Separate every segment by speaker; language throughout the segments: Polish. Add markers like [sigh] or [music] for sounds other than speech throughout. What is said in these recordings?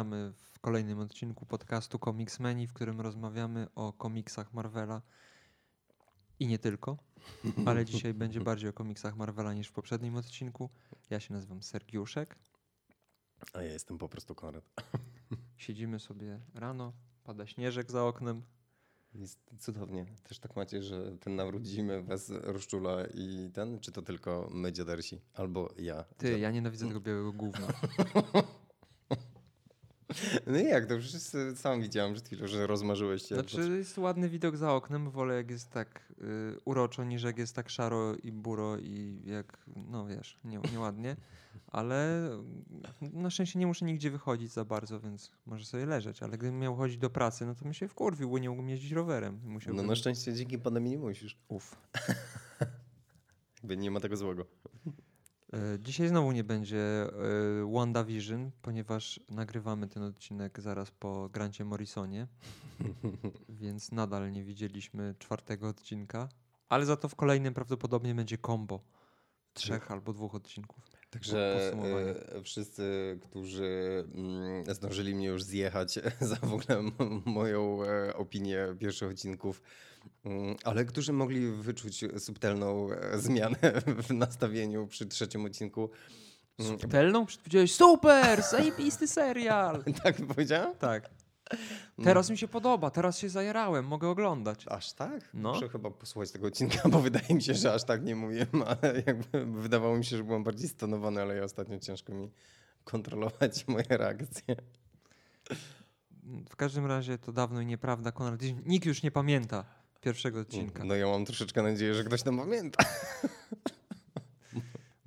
Speaker 1: Witamy w kolejnym odcinku podcastu Comicsmeni, w którym rozmawiamy o komiksach Marvela i nie tylko, ale dzisiaj będzie bardziej o komiksach Marvela niż w poprzednim odcinku. Ja się nazywam Sergiuszek.
Speaker 2: A ja jestem po prostu Konrad.
Speaker 1: Siedzimy sobie rano, pada śnieżek za oknem.
Speaker 2: Jest cudownie. Też tak macie, że ten nawrót zimy was rozczula i ten, czy to tylko my dziadersi? Albo ja.
Speaker 1: Ty, ja nienawidzę tego białego gówna. [laughs]
Speaker 2: No i jak, to przecież sam widziałem przed chwilą, że rozmarzyłeś się.
Speaker 1: Znaczy jest ładny widok za oknem, wolę jak jest tak y, uroczo, niż jak jest tak szaro i buro i jak, no wiesz, nie, nieładnie. Ale na szczęście nie muszę nigdzie wychodzić za bardzo, więc może sobie leżeć. Ale gdybym miał chodzić do pracy, no to bym się wkurwił, bo nie mógłbym jeździć rowerem. Musiałbym...
Speaker 2: No na szczęście dzięki pandemii nie musisz.
Speaker 1: Uf. [laughs]
Speaker 2: Jakby nie ma tego złego.
Speaker 1: E, Dzisiaj znowu nie będzie e, WandaVision, ponieważ nagrywamy ten odcinek zaraz po Grancie Morrisonie, [laughs] więc nadal nie widzieliśmy czwartego odcinka, ale za to w kolejnym prawdopodobnie będzie combo trzech albo dwóch odcinków.
Speaker 2: Także e, wszyscy, którzy mm, zdążyli mnie już zjechać [laughs] za w ogóle moją e, opinię pierwszych odcinków, mm, ale którzy mogli wyczuć subtelną e, zmianę [laughs] w nastawieniu przy trzecim odcinku. mm,
Speaker 1: Subtelną? Powiedziałeś super, zajebisty serial. [laughs]
Speaker 2: Tak powiedziałem?
Speaker 1: Tak. Teraz mi się podoba, teraz się zajarałem, mogę oglądać.
Speaker 2: Aż tak?
Speaker 1: No.
Speaker 2: Muszę chyba posłuchać tego odcinka, [laughs] bo wydaje mi się, że aż tak nie mówiłem, [laughs] ale jakby wydawało mi się, że byłem bardziej stonowany, ale ostatnio ciężko mi kontrolować [laughs] moje reakcje.
Speaker 1: W każdym razie to dawno i nieprawda, Konrad. Nikt już nie pamięta pierwszego odcinka.
Speaker 2: No ja mam troszeczkę nadzieję, że ktoś to pamięta.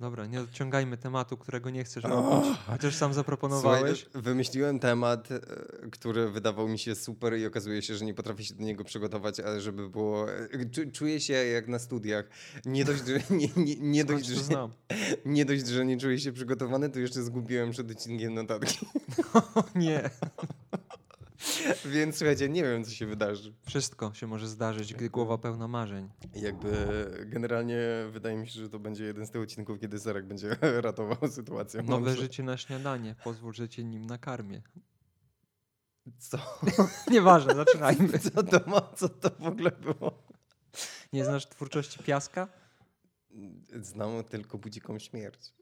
Speaker 1: Dobra, nie odciągajmy tematu, którego nie chcesz robić. Chociaż sam zaproponowałeś.
Speaker 2: Słuchaj, wymyśliłem temat, e, który wydawał mi się super i okazuje się, że nie potrafię się do niego przygotować, ale żeby było... e, czu- Czuję się jak na studiach. Nie dość, że nie, nie, nie, dość, że,
Speaker 1: znam. [laughs]
Speaker 2: nie dość, że nie czuję się przygotowany, to jeszcze zgubiłem przed odcinkiem notatki. [laughs]
Speaker 1: O nie. [laughs]
Speaker 2: Więc słuchajcie, nie wiem, co się wydarzy.
Speaker 1: Wszystko się może zdarzyć, gdy głowa pełna marzeń.
Speaker 2: Jakby generalnie wydaje mi się, że to będzie jeden z tych odcinków, kiedy Serek będzie [laughs] ratował sytuację.
Speaker 1: Nowe życie na śniadanie. Pozwól, że cię nim nakarmię.
Speaker 2: Co? [laughs]
Speaker 1: Nieważne, zaczynajmy. [laughs]
Speaker 2: Co to ma? Co to w ogóle było?
Speaker 1: Nie znasz twórczości Piaska?
Speaker 2: Znam tylko budzikom śmierć.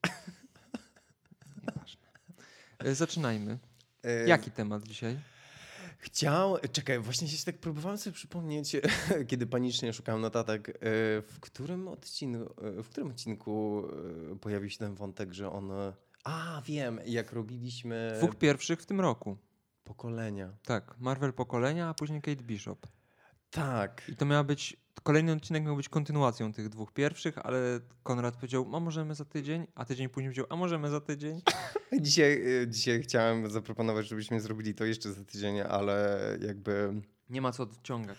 Speaker 1: E, Zaczynajmy.
Speaker 2: E,
Speaker 1: Jaki temat dzisiaj?
Speaker 2: Chciał, czekaj, właśnie się tak próbowałem sobie przypomnieć, [laughs] kiedy panicznie szukałem notatek, e, w którym odcinku, e, w którym odcinku e, pojawił się ten wątek, że on... A, wiem, jak robiliśmy
Speaker 1: Dwóch pierwszych w tym roku.
Speaker 2: pokolenia.
Speaker 1: Tak, Marvel pokolenia, a później Kate Bishop.
Speaker 2: Tak.
Speaker 1: I to miała być, kolejny odcinek miał być kontynuacją tych dwóch pierwszych, ale Konrad powiedział, a możemy za tydzień, a tydzień później powiedział, a możemy za tydzień. [laughs]
Speaker 2: Dzisiaj, e, dzisiaj chciałem zaproponować, żebyśmy zrobili to jeszcze za tydzień, ale jakby...
Speaker 1: Nie ma co odciągać.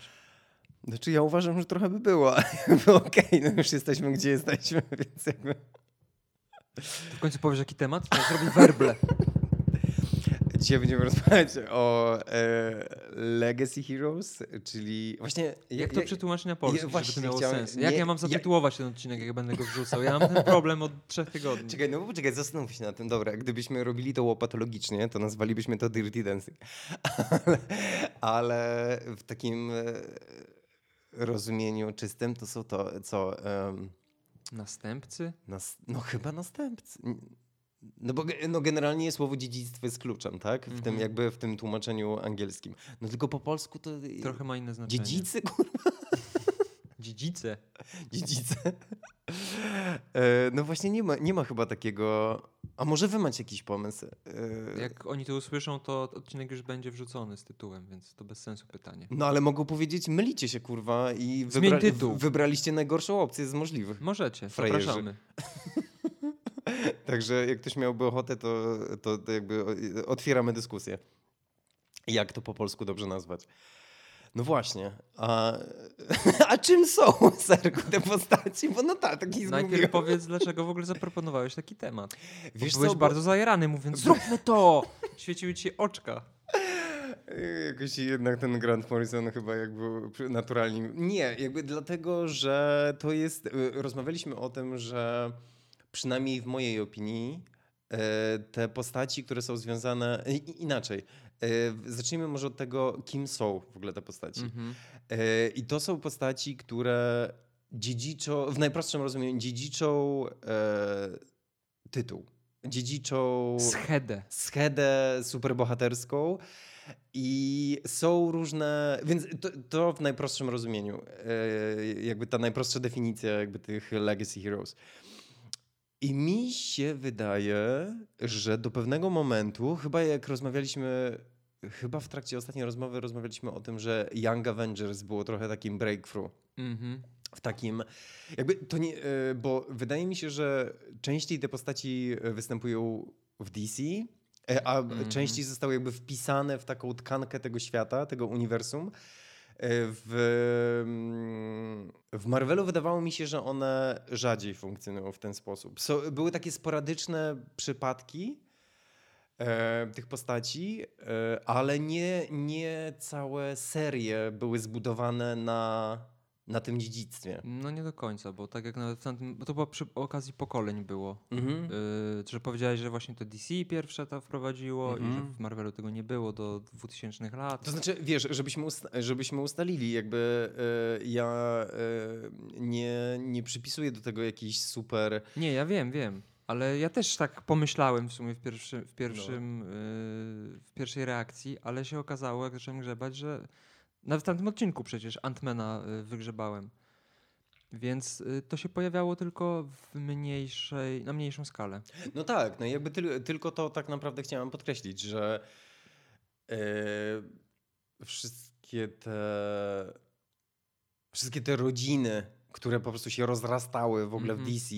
Speaker 2: Znaczy ja uważam, że trochę by było, [laughs] ale okej, no już jesteśmy gdzie jesteśmy, [laughs] więc jakby...
Speaker 1: W końcu powiesz jaki temat? Ja zrobię werble.
Speaker 2: Dzisiaj będziemy rozmawiać o e, Legacy Heroes, czyli właśnie...
Speaker 1: Jak to przetłumaczyć na polski,
Speaker 2: ja
Speaker 1: żeby to miało sens? Jak
Speaker 2: nie-
Speaker 1: ja mam zatytułować ten odcinek, jak będę go wrzucał? Ja mam ten problem od trzech tygodni.
Speaker 2: Czekaj, no poczekaj, zastanów się na tym. Dobra, gdybyśmy robili to łopatologicznie, to nazwalibyśmy to Dirty Dancing. Ale, ale w takim e, rozumieniu czystym to są to, co... em,
Speaker 1: Następcy?
Speaker 2: Nas, no chyba następcy. No bo no generalnie słowo dziedzictwo jest kluczem, tak? W tym
Speaker 1: Mhm.
Speaker 2: jakby w tym tłumaczeniu angielskim. No tylko po polsku to...
Speaker 1: Trochę ma inne znaczenie.
Speaker 2: Dziedzicy, [laughs] kurwa,
Speaker 1: Dziedzice.
Speaker 2: dziedzice. No właśnie nie ma, nie ma chyba takiego... A może wy macie jakiś pomysł? E,
Speaker 1: Jak oni to usłyszą, to odcinek już będzie wrzucony z tytułem, więc to bez sensu pytanie.
Speaker 2: No ale mogą powiedzieć, mylicie się kurwa i
Speaker 1: Zmień tytuł.
Speaker 2: w- wybraliście najgorszą opcję z możliwych.
Speaker 1: Możecie,
Speaker 2: Frajerzy.
Speaker 1: zapraszamy. [laughs]
Speaker 2: Także jak ktoś miałby ochotę, to, to, to jakby otwieramy dyskusję. Jak to po polsku dobrze nazwać? No właśnie. A, [laughs] a czym są, [laughs] Serku, te postaci? Bo no tak, taki
Speaker 1: Najpierw
Speaker 2: zgubiłem.
Speaker 1: powiedz, dlaczego w ogóle zaproponowałeś taki temat. Bo
Speaker 2: Wiesz
Speaker 1: byłeś
Speaker 2: co, bo-
Speaker 1: bardzo zajarany, mówiąc, zróbmy to! Świeciły ci oczka. [laughs]
Speaker 2: Jakoś jednak ten Grant Morrison chyba jakby naturalnie... Nie, jakby dlatego, że to jest... y, Rozmawialiśmy o tym, że przynajmniej w mojej opinii e, te postaci, które są związane inaczej. Zacznijmy może od tego, kim są w ogóle te postaci. Mhm. I to są postaci, które dziedziczą, w najprostszym rozumieniu, dziedziczą tytuł. Dziedziczą
Speaker 1: schedę.
Speaker 2: schedę superbohaterską. I są różne, więc to, to w najprostszym rozumieniu, jakby ta najprostsza definicja jakby tych legacy heroes. I mi się wydaje, że do pewnego momentu, chyba jak rozmawialiśmy, chyba w trakcie ostatniej rozmowy rozmawialiśmy o tym, że Young Avengers było trochę takim breakthrough. Mm-hmm. W takim, jakby to nie, e, bo wydaje mi się, że częściej te postaci występują w DC, e, a mm-hmm. częściej zostały jakby wpisane w taką tkankę tego świata, tego uniwersum. E, w, mm, w Marvelu wydawało mi się, że one rzadziej funkcjonują w ten sposób. So, były takie sporadyczne przypadki e, tych postaci, e, ale nie, nie całe serie były zbudowane na na tym dziedzictwie.
Speaker 1: No nie do końca, bo tak jak nawet tamtym, to było przy okazji pokoleń było. Mhm. Y, że powiedziałeś, że właśnie to DC pierwsze to wprowadziło mhm. i że w Marvelu tego nie było do 2000 lat.
Speaker 2: To znaczy, wiesz, żebyśmy, usta żebyśmy ustalili, jakby y, ja y, nie, nie przypisuję do tego jakiś super...
Speaker 1: Nie, ja wiem, wiem. Ale ja też tak pomyślałem w sumie w, pierwszy, w, pierwszym, no. w pierwszej reakcji, ale się okazało, jak zacząłem grzebać, że nawet w tamtym odcinku przecież Antmana y, wygrzebałem. Więc y, to się pojawiało tylko w mniejszej, na mniejszą skalę.
Speaker 2: No tak, no jakby ty, tylko to tak naprawdę chciałem podkreślić, że yy, wszystkie te wszystkie te rodziny które po prostu się rozrastały w ogóle mm -hmm. w mhm. DC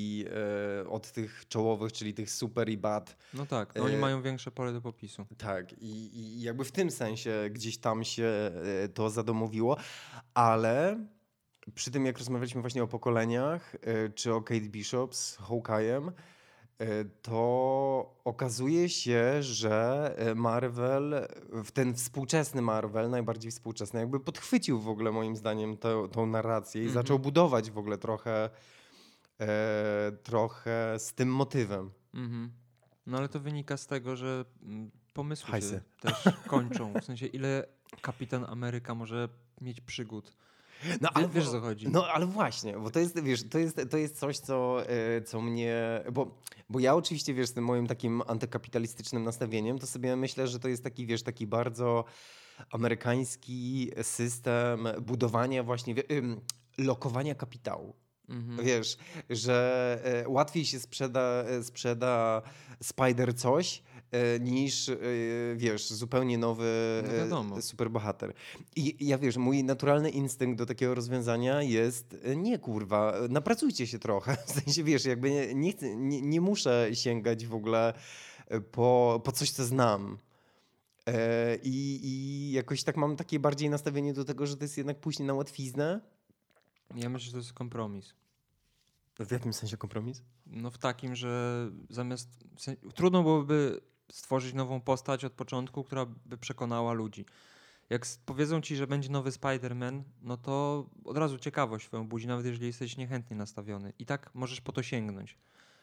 Speaker 2: e, od tych czołowych, czyli tych super i bad.
Speaker 1: No tak, no oni e, mają większe pole do popisu.
Speaker 2: Tak, i, i jakby w tym sensie gdzieś tam się e, to zadomowiło, ale przy tym jak rozmawialiśmy właśnie o pokoleniach, czy o Kate Bishop z Hawkeye'em, to okazuje się, że e, Marvel, ten współczesny Marvel, najbardziej współczesny, jakby podchwycił w ogóle moim zdaniem to, tą narrację i mm -hmm. zaczął budować w ogóle trochę, e, trochę z tym motywem. Mm -hmm.
Speaker 1: No ale to wynika z tego, że mm, pomysły Hajsy. się też kończą. W sensie ile Kapitan Ameryka może mieć przygód. No, ale, wiesz, co chodzi.
Speaker 2: No, ale właśnie, bo to jest, wiesz, to jest, to jest coś, co, e, co mnie... Bo, bo ja oczywiście, wiesz, z tym moim takim antykapitalistycznym nastawieniem, to sobie myślę, że to jest taki, wiesz, taki bardzo amerykański system budowania właśnie, lokowania kapitału. Mhm. Wiesz, że e, łatwiej się sprzeda, e, sprzeda Spider coś, niż, e, wiesz, zupełnie nowy no superbohater. I ja wiesz, mój naturalny instynkt do takiego rozwiązania jest nie kurwa, napracujcie się trochę. [laughs] W sensie, wiesz, jakby nie, nie, chcę, nie, nie muszę sięgać w ogóle po, po coś, co znam. I, I jakoś tak mam takie bardziej nastawienie do tego, że to jest jednak później na łatwiznę.
Speaker 1: Ja myślę, że to jest kompromis.
Speaker 2: W jakim sensie kompromis?
Speaker 1: No w takim, że zamiast. W sensie, trudno byłoby stworzyć nową postać od początku, która by przekonała ludzi. Jak powiedzą ci, że będzie nowy Spider-Man, no to od razu ciekawość swoją budzi, nawet jeżeli jesteś niechętnie nastawiony. I tak możesz po to sięgnąć.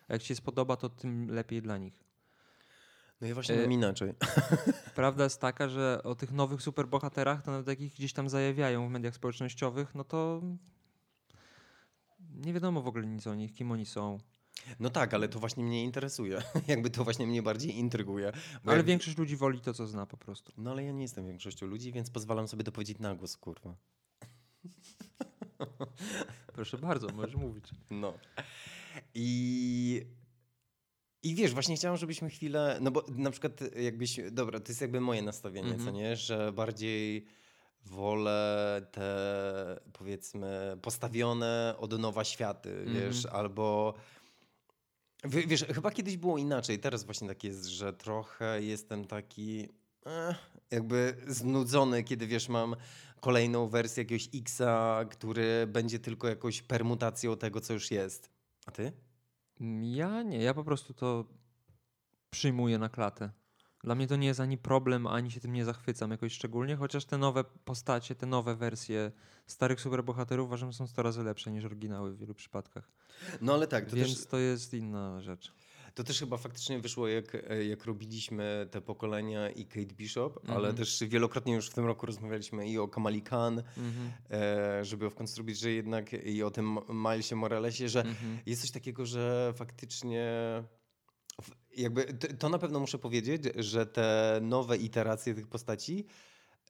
Speaker 1: A jak ci się spodoba, to tym lepiej dla nich.
Speaker 2: No i właśnie e, mam inaczej. [laughs]
Speaker 1: Prawda jest taka, że o tych nowych superbohaterach, to nawet jak ich gdzieś tam zajawiają w mediach społecznościowych, no to nie wiadomo w ogóle nic o nich, kim oni są.
Speaker 2: No tak, ale to właśnie mnie interesuje. [laughs] Jakby to właśnie mnie bardziej intryguje.
Speaker 1: Ale
Speaker 2: jak...
Speaker 1: większość ludzi woli to, co zna po prostu.
Speaker 2: No ale ja nie jestem większością ludzi, więc pozwalam sobie to powiedzieć na głos, kurwa. [laughs]
Speaker 1: Proszę bardzo, możesz mówić.
Speaker 2: No. I i wiesz, właśnie chciałem, żebyśmy chwilę, no bo na przykład jakbyś, dobra, to jest jakby moje nastawienie, mm -hmm. co mhm. nie, że bardziej wolę te powiedzmy postawione od nowa światy, mm -hmm. wiesz, albo Wiesz, chyba kiedyś było inaczej. Teraz właśnie tak jest, że trochę jestem taki eh, jakby znudzony, kiedy wiesz, mam kolejną wersję jakiegoś Xa, który będzie tylko jakąś permutacją tego, co już jest. A ty?
Speaker 1: Ja nie, ja po prostu to przyjmuję na klatę. Dla mnie to nie jest ani problem, ani się tym nie zachwycam jakoś szczególnie, chociaż te nowe postacie, te nowe wersje starych superbohaterów uważam, że są 100 razy lepsze niż oryginały w wielu przypadkach.
Speaker 2: No ale tak,
Speaker 1: to Więc też... to jest inna rzecz.
Speaker 2: To też chyba faktycznie wyszło, jak, jak robiliśmy te pokolenia i Kate Bishop, ale
Speaker 1: Mhm.
Speaker 2: też wielokrotnie już w tym roku rozmawialiśmy i o Kamali Khan,
Speaker 1: Mhm.
Speaker 2: e, żeby w końcu zrobić, że jednak i o tym Milesie Moralesie, że
Speaker 1: Mhm.
Speaker 2: jest coś takiego, że faktycznie jakby to, na pewno muszę powiedzieć, że te nowe iteracje tych postaci,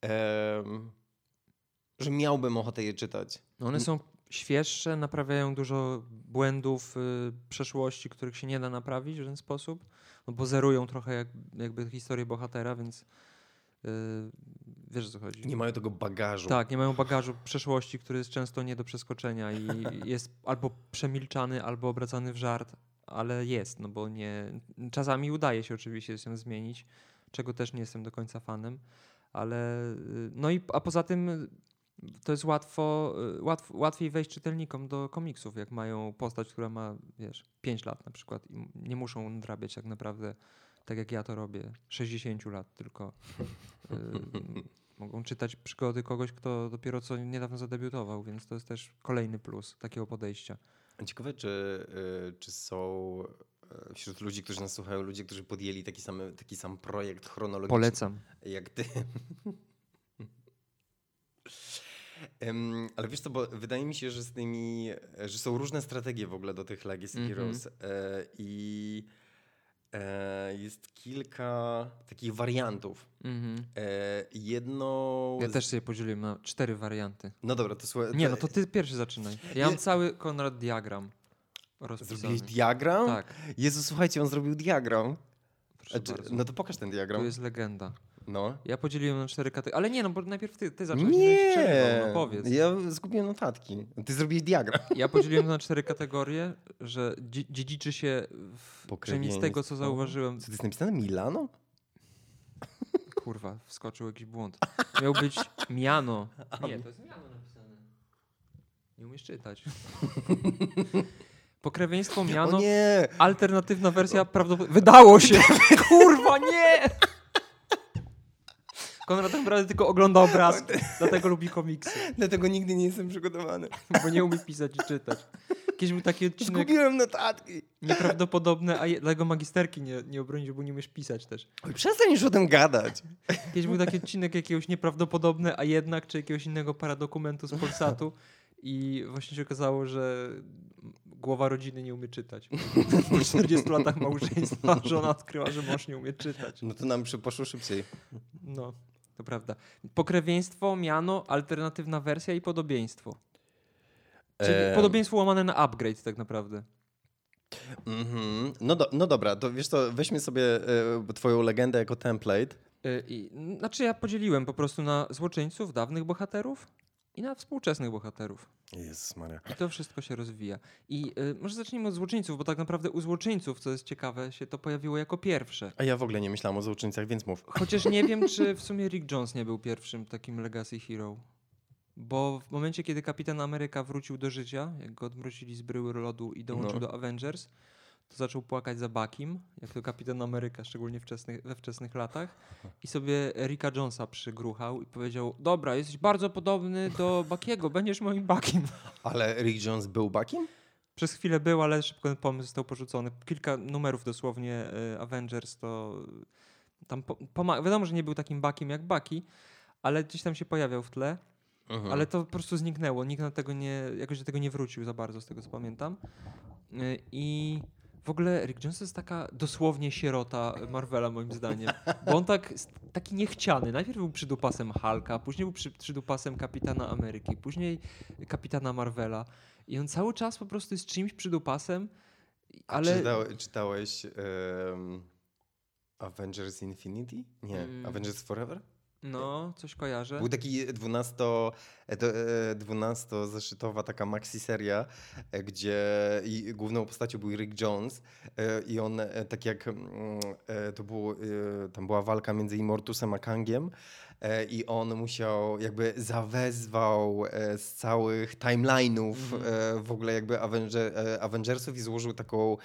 Speaker 2: em, że miałbym ochotę je czytać.
Speaker 1: No one są świeższe, naprawiają dużo błędów y, przeszłości, których się nie da naprawić w ten sposób, no bo zerują trochę jak, jakby historię bohatera, więc y, wiesz o co chodzi.
Speaker 2: Nie mają tego bagażu.
Speaker 1: Tak, nie mają bagażu przeszłości, który jest często nie do przeskoczenia i jest albo przemilczany, albo obracany w żart, ale jest, no bo nie. Czasami udaje się oczywiście się zmienić, czego też nie jestem do końca fanem, ale y, no i a poza tym y, to jest łatwo, y, łatw, łatwiej wejść czytelnikom do komiksów, jak mają postać, która ma, wiesz, 5 lat na przykład i nie muszą nadrabiać tak naprawdę tak jak ja to robię, 60 lat, tylko [laughs] mogą czytać przygody kogoś, kto dopiero co niedawno zadebiutował, więc to jest też kolejny plus takiego podejścia.
Speaker 2: Ciekawe, czy, y, czy są y, wśród ludzi, którzy nas słuchają, ludzie, którzy podjęli taki sam, taki sam projekt chronologiczny
Speaker 1: Polecam.
Speaker 2: jak ty. [laughs] Em, ale wiesz co, bo wydaje mi się, że z tymi, że są różne strategie w ogóle do tych Legacy
Speaker 1: Mhm.
Speaker 2: Heroes e, i e, jest kilka takich wariantów.
Speaker 1: Mhm.
Speaker 2: E, jedno...
Speaker 1: Ja też sobie podzieliłem na cztery warianty.
Speaker 2: No dobra, to słuchaj...
Speaker 1: Nie, no to ty pierwszy zaczynaj. Ja mam cały Konrad diagram rozpisany.
Speaker 2: Zrobiłeś diagram?
Speaker 1: Tak,
Speaker 2: Jezu, słuchajcie, on zrobił diagram.
Speaker 1: proszę
Speaker 2: A czy,
Speaker 1: bardzo.
Speaker 2: no to pokaż ten diagram.
Speaker 1: To jest legenda.
Speaker 2: No.
Speaker 1: Ja podzieliłem na cztery kategorie. Ale nie, no bo najpierw ty, ty zacząłeś. Nie. Przerywał, no powiedz.
Speaker 2: ja zgubiłem notatki. Ty zrobiłeś diagram. [laughs]
Speaker 1: Ja podzieliłem to na cztery kategorie, że dzie- dziedziczy się w, przynajmniej z tego, co zauważyłem.
Speaker 2: Co to jest napisane? Milano?
Speaker 1: Kurwa, wskoczył jakiś błąd. Miał być miano. Nie, to jest miano napisane. Nie umiesz czytać. [laughs] Pokrewieństwo miano.
Speaker 2: O nie!
Speaker 1: Alternatywna wersja prawdopodobnie. Wydało się! [laughs] Kurwa, nie! Konrad tak naprawdę tylko ogląda obrazki, [laughs] dlatego lubi komiksy,
Speaker 2: Dlatego nigdy nie jestem przygotowany.
Speaker 1: bo nie umie pisać i czytać. Kiedyś był taki odcinek
Speaker 2: Zgubiłem notatki.
Speaker 1: nieprawdopodobny, a dlatego magisterki nie, nie obronić, bo nie umiesz pisać też.
Speaker 2: Oj, przestań już o tym gadać.
Speaker 1: Kiedyś był taki odcinek jakiegoś nieprawdopodobne, a jednak, czy jakiegoś innego paradokumentu z Polsatu i właśnie się okazało, że głowa rodziny nie umie czytać. Po 40 latach małżeństwa żona odkryła, że mąż nie umie czytać.
Speaker 2: No to nam poszło szybciej.
Speaker 1: No, to prawda. Pokrewieństwo, miano, alternatywna wersja i podobieństwo. Czyli podobieństwo łamane na upgrade tak naprawdę.
Speaker 2: Mhm. No, do, no dobra, to wiesz co, weźmy sobie e, twoją legendę jako template.
Speaker 1: Y, znaczy ja podzieliłem po prostu na złoczyńców, dawnych bohaterów i na współczesnych bohaterów.
Speaker 2: Jezus Maria.
Speaker 1: I to wszystko się rozwija. I y, może zacznijmy od złoczyńców, bo tak naprawdę u złoczyńców, co jest ciekawe, się to pojawiło jako pierwsze.
Speaker 2: A ja w ogóle nie myślałem o złoczyńcach, więc mów.
Speaker 1: Chociaż nie [laughs] wiem, czy w sumie Rick Jones nie był pierwszym takim legacy hero. Bo w momencie, kiedy Kapitan Ameryka wrócił do życia, jak go odmrozili z bryły lodu i dołączył
Speaker 2: No.
Speaker 1: do Avengers, to zaczął płakać za Bakim, jak to Kapitan Ameryka, szczególnie wczesnych, we wczesnych latach. [laughs] I sobie Ricka Jonesa przygruchał i powiedział, dobra, jesteś bardzo podobny do Bakiego, będziesz moim Bakim. [laughs]
Speaker 2: Ale Rick Jones był bakiem?
Speaker 1: Przez chwilę był, ale szybko ten pomysł został porzucony. Kilka numerów dosłownie y, Avengers to y, tam po, wiadomo, że nie był takim Bakim jak Baki, ale gdzieś tam się pojawiał w tle,
Speaker 2: Mhm.
Speaker 1: ale to po prostu zniknęło. Nikt na tego nie, jakoś do tego nie wrócił za bardzo, z tego co pamiętam. Y, I w ogóle Rick Jones jest taka dosłownie sierota Marvela moim zdaniem, bo on tak, taki niechciany. Najpierw był przydupasem Hulka, później był przy, przydupasem Kapitana Ameryki, później Kapitana Marvela i on cały czas po prostu jest czymś przydupasem, ale...
Speaker 2: Czytałeś, czytałeś em, Avengers Infinity? Nie,
Speaker 1: Mm.
Speaker 2: Avengers Forever?
Speaker 1: No, coś kojarzę.
Speaker 2: Był taki 12, e, to, e, 12-zeszytowa taka maxi seria, e, gdzie główną postacią był Rick Jones e, i on e, tak jak mm, e, to było, e, tam była walka między Immortusem a Kangiem e, i on musiał jakby zawezwał e, z całych timeline'ów
Speaker 1: Mhm.
Speaker 2: e, w ogóle jakby Avenger, e, Avengersów i złożył taką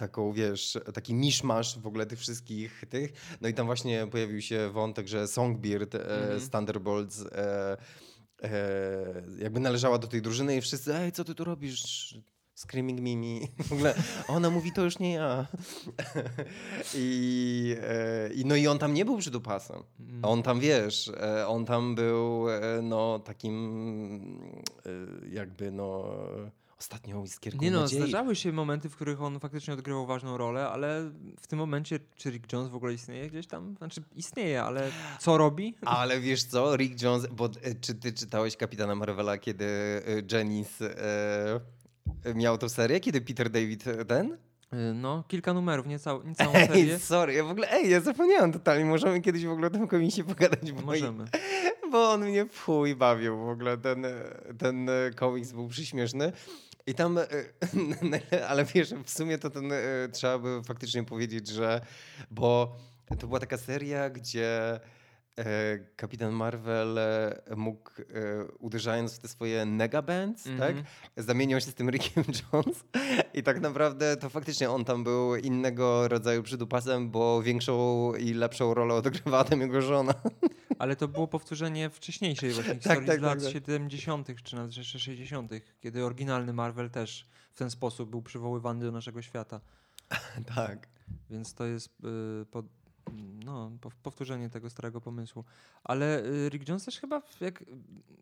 Speaker 2: taką, wiesz, taki miszmasz w ogóle tych wszystkich tych. No i tam właśnie pojawił się wątek, że Songbird e,
Speaker 1: Mhm.
Speaker 2: z Thunderbolts e, e, jakby należała do tej drużyny i wszyscy, ej, co ty tu robisz? Screaming Mimi. [laughs] W ogóle ona mówi, to już nie ja. [laughs] I, e, no i on tam nie był przydupasem.
Speaker 1: Mm.
Speaker 2: On tam, wiesz, e, on tam był e, no takim e, jakby no ostatnią iskierką
Speaker 1: Nie no,
Speaker 2: nadziei.
Speaker 1: zdarzały się momenty, w których on faktycznie odgrywał ważną rolę, ale w tym momencie czy Rick Jones w ogóle istnieje gdzieś tam? Znaczy istnieje, ale co robi? [laughs]
Speaker 2: Ale wiesz co, Rick Jones, bo e, czy ty czytałeś Kapitana Marvela, kiedy e, Jennings e, miał tą serię, kiedy Peter David e, ten?
Speaker 1: No, kilka numerów, nie, cał, nie całą
Speaker 2: Ej,
Speaker 1: serię.
Speaker 2: sorry, ja w ogóle, ej, ja zapomniałem totalnie, możemy kiedyś w ogóle o tym komisji pogadać, bo,
Speaker 1: Możemy.
Speaker 2: bo on mnie w chuj bawił w ogóle, ten, e, ten e, komiks był przyśmieszny. I tam, e, [laughs] ale wiesz, w sumie to ten, e, trzeba by faktycznie powiedzieć, że, bo to była taka seria, gdzie e, Kapitan Marvel mógł, uderzając w te swoje negabands, tak,
Speaker 1: Mhm.
Speaker 2: zamieniał się z tym Rickiem [laughs] Jones i tak naprawdę to faktycznie on tam był innego rodzaju przydupasem, bo większą i lepszą rolę odgrywała tam jego żona. [laughs]
Speaker 1: Ale to było powtórzenie wcześniejszej właśnie [laughs]
Speaker 2: Tak,
Speaker 1: historii
Speaker 2: tak,
Speaker 1: z
Speaker 2: tak,
Speaker 1: lat
Speaker 2: tak.
Speaker 1: 70. czy nawet jeszcze 60., kiedy oryginalny Marvel też w ten sposób był przywoływany do naszego świata. [laughs]
Speaker 2: tak.
Speaker 1: Więc to jest y, pod, no, pow- powtórzenie tego starego pomysłu. Ale y, Rick Jones też chyba, jak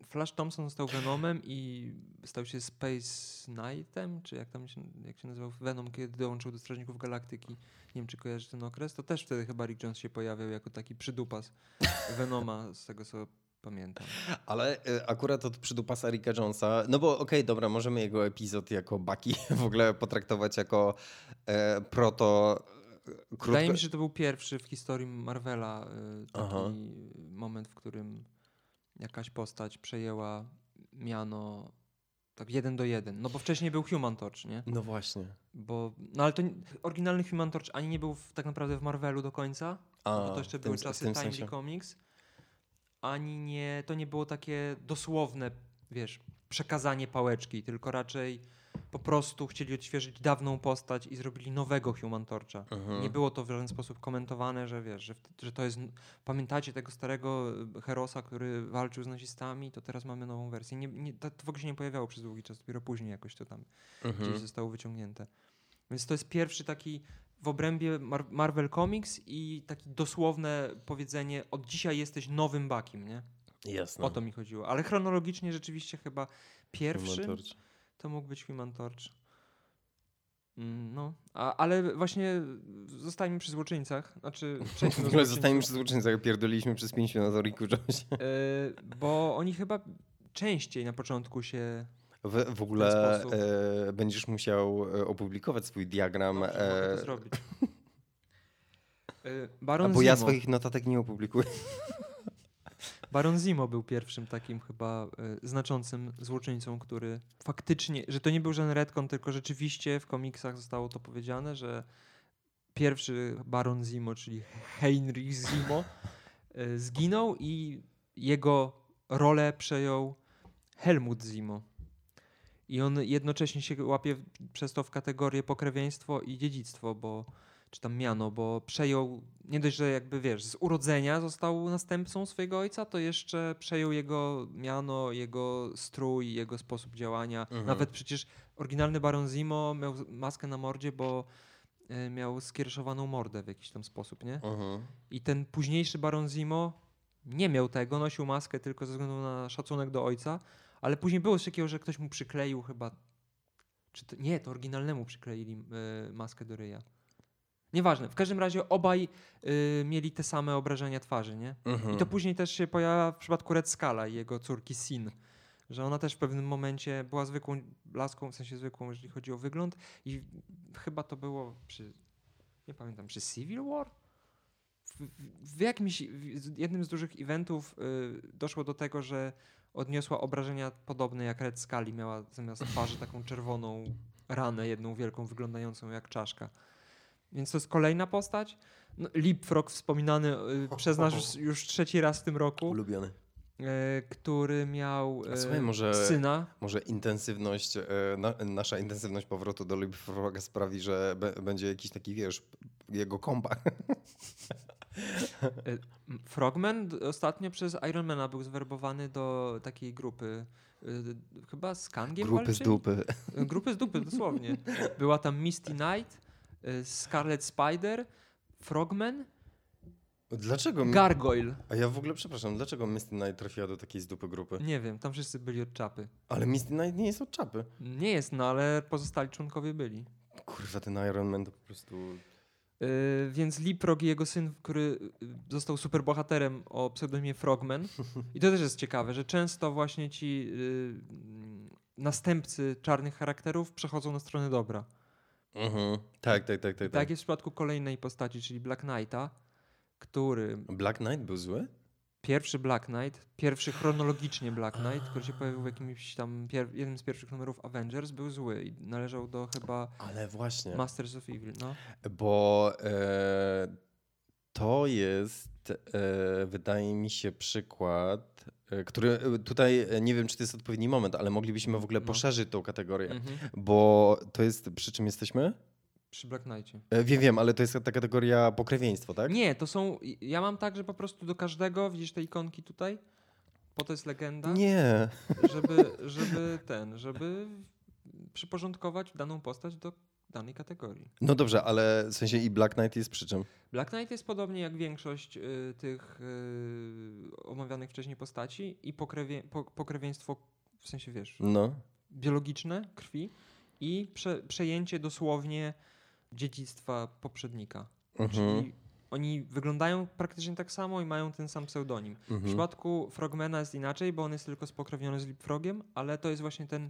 Speaker 1: Flash Thompson został Venomem i stał się Space Knightem, czy jak tam się, jak się nazywał Venom, kiedy dołączył do Strażników Galaktyki. Nie wiem, czy kojarzysz ten okres. To też wtedy chyba Rick Jones się pojawiał jako taki przydupas Venoma, z tego co pamiętam.
Speaker 2: Ale e, akurat od przydupasa Ricka Jonesa, no bo okej, dobra, możemy jego epizod jako Bucky [laughs] w ogóle potraktować jako e, proto... Krótko...
Speaker 1: Wydaje mi się, że to był pierwszy w historii Marvela y, taki
Speaker 2: Aha.
Speaker 1: moment, w którym jakaś postać przejęła miano tak jeden do jeden. No bo wcześniej był Human Torch, nie?
Speaker 2: No właśnie.
Speaker 1: Bo, no ale to oryginalny Human Torch ani nie był w, tak naprawdę w Marvelu do końca,
Speaker 2: A,
Speaker 1: bo to jeszcze
Speaker 2: tym-
Speaker 1: były czasy Timely
Speaker 2: sensie.
Speaker 1: Comics, ani nie, to nie było takie dosłowne, wiesz, przekazanie pałeczki, tylko raczej po prostu chcieli odświeżyć dawną postać i zrobili nowego Human Torcha.
Speaker 2: Mhm.
Speaker 1: Nie było to w żaden sposób komentowane, że wiesz, że, że to jest. Pamiętacie tego starego y, Herosa, który walczył z nazistami, to teraz mamy nową wersję. Nie, nie, to, to w ogóle się nie pojawiało przez długi czas, dopiero później jakoś to tam
Speaker 2: Mhm.
Speaker 1: gdzieś zostało wyciągnięte. Więc to jest pierwszy taki w obrębie Mar Marvel Comics i takie dosłowne powiedzenie: od dzisiaj jesteś nowym Bakim, nie?
Speaker 2: Jasne.
Speaker 1: O to mi chodziło. Ale chronologicznie rzeczywiście chyba pierwszy
Speaker 2: Human Torch.
Speaker 1: To mógł być Human Torch. Mm, No, a, ale właśnie zostańmy przy złoczyńcach. Znaczy, [laughs] przejdźmy
Speaker 2: W
Speaker 1: do
Speaker 2: ogóle
Speaker 1: złoczyńców.
Speaker 2: zostaniemy przy złoczyńcach, pierdoliliśmy przez 5 minut o Ricku Jonesie.
Speaker 1: E, bo oni chyba częściej na początku się.
Speaker 2: W, w ogóle e, będziesz musiał e, opublikować swój diagram.
Speaker 1: Dobrze, mogę
Speaker 2: E,
Speaker 1: to zrobić. E,
Speaker 2: a
Speaker 1: Baron
Speaker 2: bo ja swoich notatek nie opublikuję.
Speaker 1: Baron Zimo był pierwszym takim chyba e, znaczącym złoczyńcą, który faktycznie, że to nie był żaden retcon, tylko rzeczywiście w komiksach zostało to powiedziane, że pierwszy Baron Zimo, czyli Heinrich Zimo, e, zginął i jego rolę przejął Helmut Zimo. I on jednocześnie się łapie przez to w kategorię pokrewieństwo i dziedzictwo, bo czy tam miano, bo przejął, nie dość, że jakby wiesz, z urodzenia został następcą swojego ojca, to jeszcze przejął jego miano, jego strój, jego sposób działania.
Speaker 2: Mhm.
Speaker 1: Nawet przecież oryginalny Baron Zimo miał maskę na mordzie, bo y, miał skiereszowaną mordę w jakiś tam sposób, nie?
Speaker 2: Mhm.
Speaker 1: I ten późniejszy Baron Zimo nie miał tego, nosił maskę tylko ze względu na szacunek do ojca, ale później było coś takiego, że ktoś mu przykleił chyba. Czy to, nie, to oryginalnemu przykleili y, maskę do ryja. Nieważne. W każdym razie obaj y, mieli te same obrażenia twarzy, nie?
Speaker 2: Mhm.
Speaker 1: I to później też się pojawia w przypadku Red Scala i jego córki Sin. Że ona też w pewnym momencie była zwykłą laską, w sensie zwykłą, jeżeli chodzi o wygląd. I chyba to było przy. Nie pamiętam, przy Civil War? W, w, w jakimś. W jednym z dużych eventów y, doszło do tego, że odniosła obrażenia podobne jak Red Scali. Miała zamiast twarzy taką czerwoną ranę, jedną wielką, wyglądającą jak czaszka. Więc to jest kolejna postać. No, Leapfrog wspominany y, przez nas już, już trzeci raz w tym roku,
Speaker 2: Ulubiony.
Speaker 1: e, który miał
Speaker 2: słuchaj, może-
Speaker 1: syna.
Speaker 2: Może intensywność, e, na, nasza intensywność powrotu do Leapfroga sprawi, że be, będzie jakiś taki, wiesz, jego kompa.
Speaker 1: E, [laughs] m, Frogman ostatnio przez Ironmana był zwerbowany do takiej grupy. y, Chyba z Kangiem
Speaker 2: Grupy z
Speaker 1: walczyli?
Speaker 2: dupy.
Speaker 1: E, Grupy z dupy, dosłownie. Była tam Misty Knight, y, Scarlet Spider, Frogman,
Speaker 2: Dlaczego?
Speaker 1: Gargoyle.
Speaker 2: A ja w ogóle przepraszam, dlaczego Misty Knight trafiła do takiej z dupy grupy?
Speaker 1: Nie wiem, tam wszyscy byli od czapy.
Speaker 2: Ale Misty Knight nie jest od czapy.
Speaker 1: Nie jest, no ale pozostali członkowie byli.
Speaker 2: Kurwa, ten Iron Man to po prostu...
Speaker 1: Yy, więc Leapfrog i jego syn, który y, został superbohaterem o pseudonimie Frogman. [laughs] I to też jest ciekawe, że często właśnie ci y, mm, następcy czarnych charakterów przechodzą na stronę dobra.
Speaker 2: Mhm. Tak, tak, tak, tak.
Speaker 1: Tak,
Speaker 2: tak.
Speaker 1: jest w przypadku kolejnej postaci, czyli Black Knighta, który
Speaker 2: Black Knight był zły?
Speaker 1: pierwszy Black Knight, pierwszy chronologicznie Black Knight, który się pojawił w jakimś tam jednym z pierwszych numerów Avengers, był zły i należał do chyba
Speaker 2: Ale właśnie.
Speaker 1: Masters of Evil. No.
Speaker 2: Bo e, to jest, e, wydaje mi się, przykład, który e, tutaj e, nie wiem, czy to jest odpowiedni moment, ale moglibyśmy w ogóle
Speaker 1: No.
Speaker 2: poszerzyć tą kategorię,
Speaker 1: Mhm.
Speaker 2: bo to jest, przy czym jesteśmy?
Speaker 1: Przy Black Knightie.
Speaker 2: E, wiem, wiem, ale to jest ta kategoria pokrewieństwo, tak?
Speaker 1: Nie, to są. Ja mam tak, że po prostu do każdego, widzisz te ikonki tutaj? Po to jest legenda,
Speaker 2: Nie.
Speaker 1: żeby, żeby ten, żeby przyporządkować daną postać do danej kategorii.
Speaker 2: No dobrze, ale w sensie i Black Knight jest przy czym?
Speaker 1: Black Knight jest podobnie jak większość y, tych y, omawianych wcześniej postaci i pokrewie, po, pokrewieństwo, w sensie wiesz,
Speaker 2: No.
Speaker 1: biologiczne krwi i prze, przejęcie dosłownie dziedzictwa poprzednika.
Speaker 2: Mhm.
Speaker 1: Czyli oni wyglądają praktycznie tak samo i mają ten sam pseudonim. W
Speaker 2: Mhm.
Speaker 1: przypadku Frogmana jest inaczej, bo on jest tylko spokrewniony z Leapfrogiem, ale to jest właśnie ten,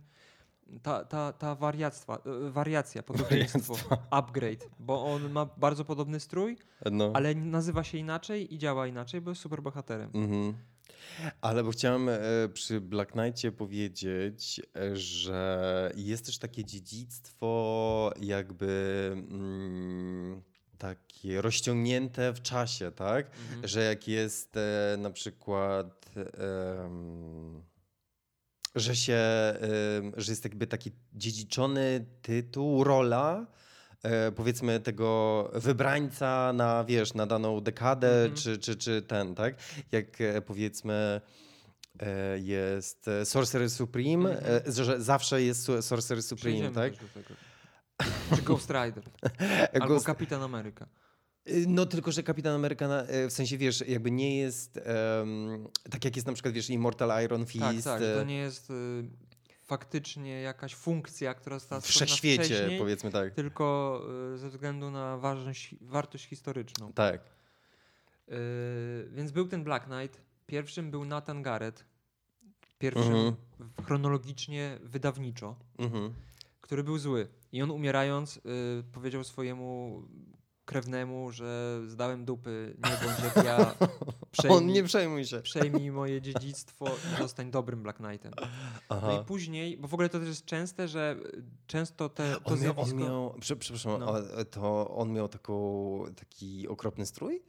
Speaker 1: ta, ta, ta wariactwa, e, wariacja, podobieństwo, upgrade, bo on ma bardzo podobny strój,
Speaker 2: No.
Speaker 1: ale nazywa się inaczej i działa inaczej, bo jest superbohaterem.
Speaker 2: Mhm. Ale bo chciałem e, przy Black Knightie powiedzieć, e, że jest też takie dziedzictwo jakby mm, takie rozciągnięte w czasie, tak?
Speaker 1: Mhm.
Speaker 2: Że jak jest e, na przykład, em, że się, że jest jakby taki dziedziczony tytuł, rola, e, powiedzmy tego wybrańca na, wiesz, na daną dekadę,
Speaker 1: Mhm.
Speaker 2: czy, czy, czy ten, tak? Jak e, powiedzmy e, jest Sorcerer Supreme,
Speaker 1: Mhm.
Speaker 2: e, że zawsze jest Sorcerer Supreme,
Speaker 1: Przejdziemy
Speaker 2: tak?
Speaker 1: Czy Ghost Rider, [laughs] albo
Speaker 2: Ghost-
Speaker 1: Kapitan Ameryka.
Speaker 2: Y, No tylko, że Kapitan Ameryka, e, w sensie wiesz, jakby nie jest em, tak jak jest na przykład, wiesz, Immortal Iron Fist
Speaker 1: Tak, tak, to nie jest y, faktycznie jakaś funkcja, która została
Speaker 2: wszechświecie,
Speaker 1: wcześniej,
Speaker 2: powiedzmy tak.
Speaker 1: tylko y, ze względu na ważność, wartość historyczną.
Speaker 2: Tak.
Speaker 1: Y, więc był ten Black Knight. Pierwszym był Nathan Garrett. Pierwszym
Speaker 2: Mhm.
Speaker 1: chronologicznie, wydawniczo,
Speaker 2: Mhm.
Speaker 1: który był zły. I on umierając y, powiedział swojemu krewnemu, że zdałem dupy, nie bądź jak ja, [laughs] przejmij,
Speaker 2: On nie przejmuj się.
Speaker 1: przejmij moje dziedzictwo i zostań dobrym Black Knightem. No
Speaker 2: Aha.
Speaker 1: i później, bo w ogóle to też jest częste, że często te, to
Speaker 2: On miał, on
Speaker 1: zjawisko...
Speaker 2: miał prze, przepraszam,
Speaker 1: No.
Speaker 2: to on miał taką, taki okropny strój?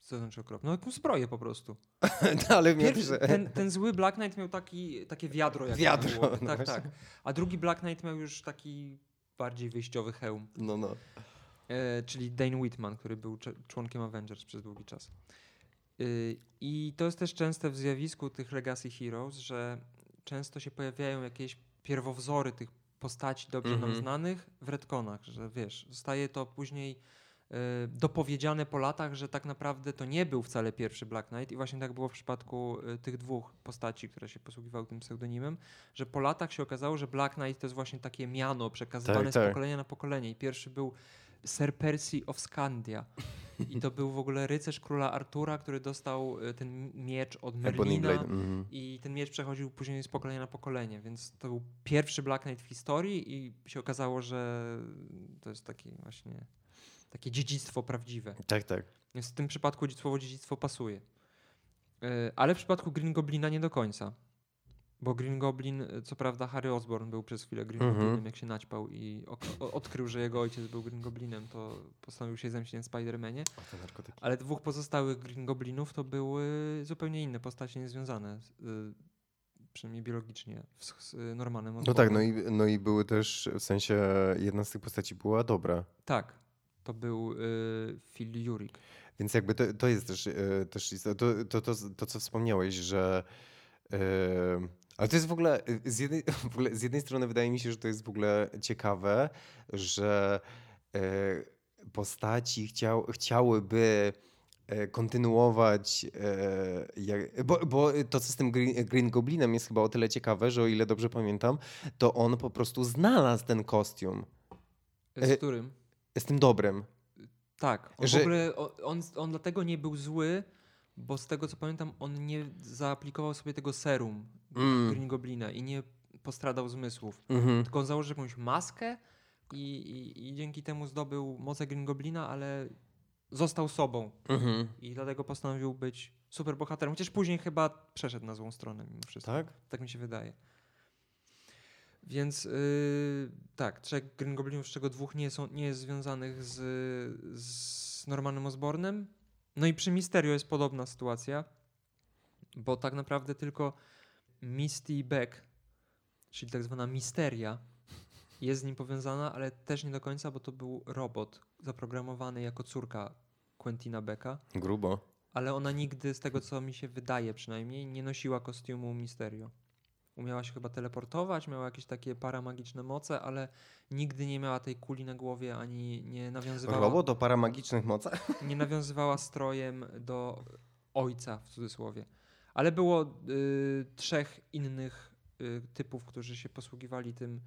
Speaker 1: Co znaczy okropne? No jakąś zbroję po prostu. [laughs]
Speaker 2: Ale miał
Speaker 1: Pierwszy, ten, ten zły Black Knight miał taki, takie wiadro. Jak
Speaker 2: Wiadro,
Speaker 1: było.
Speaker 2: no
Speaker 1: Tak,
Speaker 2: właśnie.
Speaker 1: tak. A drugi Black Knight miał już taki bardziej wyjściowy hełm.
Speaker 2: No, no.
Speaker 1: E, czyli Dane Whitman, który był członkiem Avengers przez długi czas. Y, I to jest też częste w zjawisku tych Legacy Heroes, że często się pojawiają jakieś pierwowzory tych postaci dobrze nam
Speaker 2: Mhm.
Speaker 1: znanych w retconach, że wiesz, zostaje to później y, dopowiedziane po latach, że tak naprawdę to nie był wcale pierwszy Black Knight i właśnie tak było w przypadku y, tych dwóch postaci, które się posługiwały tym pseudonimem, że po latach się okazało, że Black Knight to jest właśnie takie miano przekazywane
Speaker 2: Tak,
Speaker 1: z
Speaker 2: tak.
Speaker 1: pokolenia na pokolenie i pierwszy był Sir Percy of Scandia. I to był w ogóle rycerz króla Artura, który dostał y, ten miecz od Merlina.
Speaker 2: Mhm.
Speaker 1: I ten miecz przechodził później z pokolenia na pokolenie, więc to był pierwszy Black Knight w historii i się okazało, że to jest takie właśnie takie dziedzictwo prawdziwe.
Speaker 2: Tak, tak.
Speaker 1: Więc w tym przypadku słowo dziedzictwo pasuje. Yy, Ale w przypadku Green Goblina nie do końca. Bo Green Goblin, y, co prawda Harry Osborn był przez chwilę Green
Speaker 2: Mhm.
Speaker 1: Goblinem, jak się naćpał i odkrył, że jego ojciec był Green Goblinem, to postanowił się zemścić na Spider-Manie. Ale dwóch pozostałych Green Goblinów to były zupełnie inne postacie niezwiązane, y, przynajmniej biologicznie, z, y, Normanem
Speaker 2: No tak, no
Speaker 1: Osbornem.
Speaker 2: i, no i były też, w sensie jedna z tych postaci była dobra.
Speaker 1: Tak, to był y, Phil Jurik.
Speaker 2: Więc jakby to, to jest też, e, też to, to, to, to, co wspomniałeś, że e, ale to jest w ogóle z, jednej, [laughs] w ogóle z jednej strony wydaje mi się, że to jest w ogóle ciekawe, że e, postaci chciał, chciałyby kontynuować, jak, bo, bo to co z tym Green, Green Goblinem jest chyba o tyle ciekawe, że o ile dobrze pamiętam, to on po prostu znalazł ten kostium.
Speaker 1: Z którym?
Speaker 2: Z tym dobrym.
Speaker 1: Tak, on że... w ogóle, on, on dlatego nie był zły, bo z tego co pamiętam, on nie zaaplikował sobie tego serum mm. Green Goblina i nie postradał zmysłów. Mm-hmm. Tylko on założył jakąś maskę i, i, i, dzięki temu zdobył moce Green Goblina, ale został sobą. Mm-hmm. I dlatego postanowił być super bohaterem. Chociaż później chyba przeszedł na złą stronę mimo wszystko. Tak? Tak mi się wydaje. Więc yy, tak, trzech Green Goblinów, z czego dwóch nie, są, nie jest związanych z, z Normanem Osbornem. No i przy Mysterio jest podobna sytuacja, bo tak naprawdę tylko Misty Beck, czyli tak zwana Misteria, jest z nim powiązana, ale też nie do końca, bo to był robot zaprogramowany jako córka Quentina Becka.
Speaker 2: Grubo.
Speaker 1: Ale ona nigdy, z tego co mi się wydaje przynajmniej, nie nosiła kostiumu Misterio. Umiała się chyba teleportować, miała jakieś takie paramagiczne moce, ale nigdy nie miała tej kuli na głowie, ani nie nawiązywała...
Speaker 2: Robot o paramagicznych mocach?
Speaker 1: Nie nawiązywała strojem do ojca, w cudzysłowie. Ale było y, trzech innych y, typów, którzy się posługiwali tym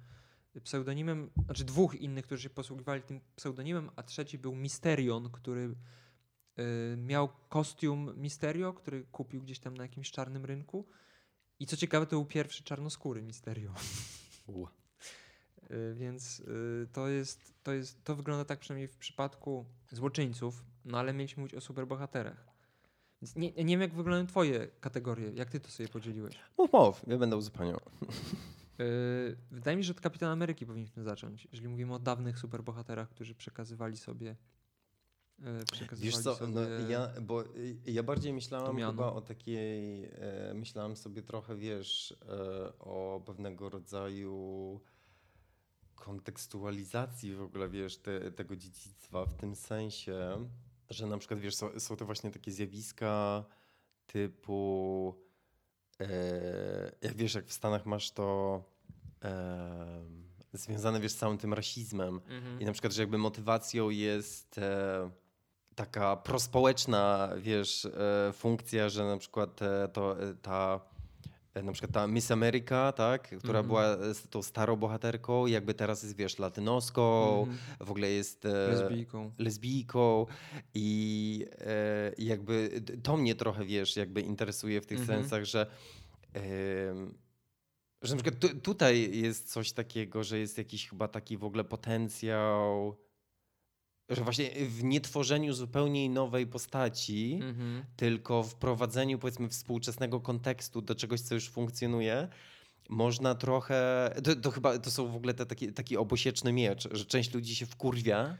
Speaker 1: pseudonimem, znaczy dwóch innych, którzy się posługiwali tym pseudonimem, a trzeci był Misterion, który y, miał kostium Misterio, który kupił gdzieś tam na jakimś czarnym rynku i co ciekawe, to był pierwszy czarnoskóry Misterio. [laughs] Y, więc y, to jest, to jest, to wygląda tak przynajmniej w przypadku złoczyńców, no ale mieliśmy mówić o superbohaterach. Więc nie, nie wiem, jak wyglądają twoje kategorie, jak ty to sobie podzieliłeś.
Speaker 2: Mów, mów, ja będę uzupełniał.
Speaker 1: Yy, [laughs] wydaje mi się, że od Kapitana Ameryki powinniśmy zacząć, jeżeli mówimy o dawnych superbohaterach, którzy przekazywali sobie
Speaker 2: E, Wiesz co, no ja, bo ja bardziej myślałam chyba o takiej, e, myślałam sobie trochę, wiesz, e, o pewnego rodzaju kontekstualizacji w ogóle, wiesz, te, tego dziedzictwa w tym sensie, że na przykład, wiesz, są, są to właśnie takie zjawiska typu, e, jak wiesz, jak w Stanach masz to e, związane, wiesz, z całym tym rasizmem mhm. i na przykład, że jakby motywacją jest... E, taka prospołeczna, wiesz, e, funkcja, że na przykład e, to, e, ta na przykład ta Miss America, tak, która mm -hmm. była tą starą bohaterką, jakby teraz jest, wiesz, latynoską, mm -hmm. w ogóle jest
Speaker 1: lesbijką.
Speaker 2: lesbijką i e, jakby to mnie trochę, wiesz, jakby interesuje w tych mm -hmm. sensach, że e, że na przykład tutaj jest coś takiego, że jest jakiś chyba taki w ogóle potencjał że właśnie w nietworzeniu zupełnie nowej postaci, mhm. tylko wprowadzeniu powiedzmy współczesnego kontekstu do czegoś, co już funkcjonuje, można trochę. To, to chyba to są w ogóle te, taki, taki obosieczny miecz, że część ludzi się wkurwia.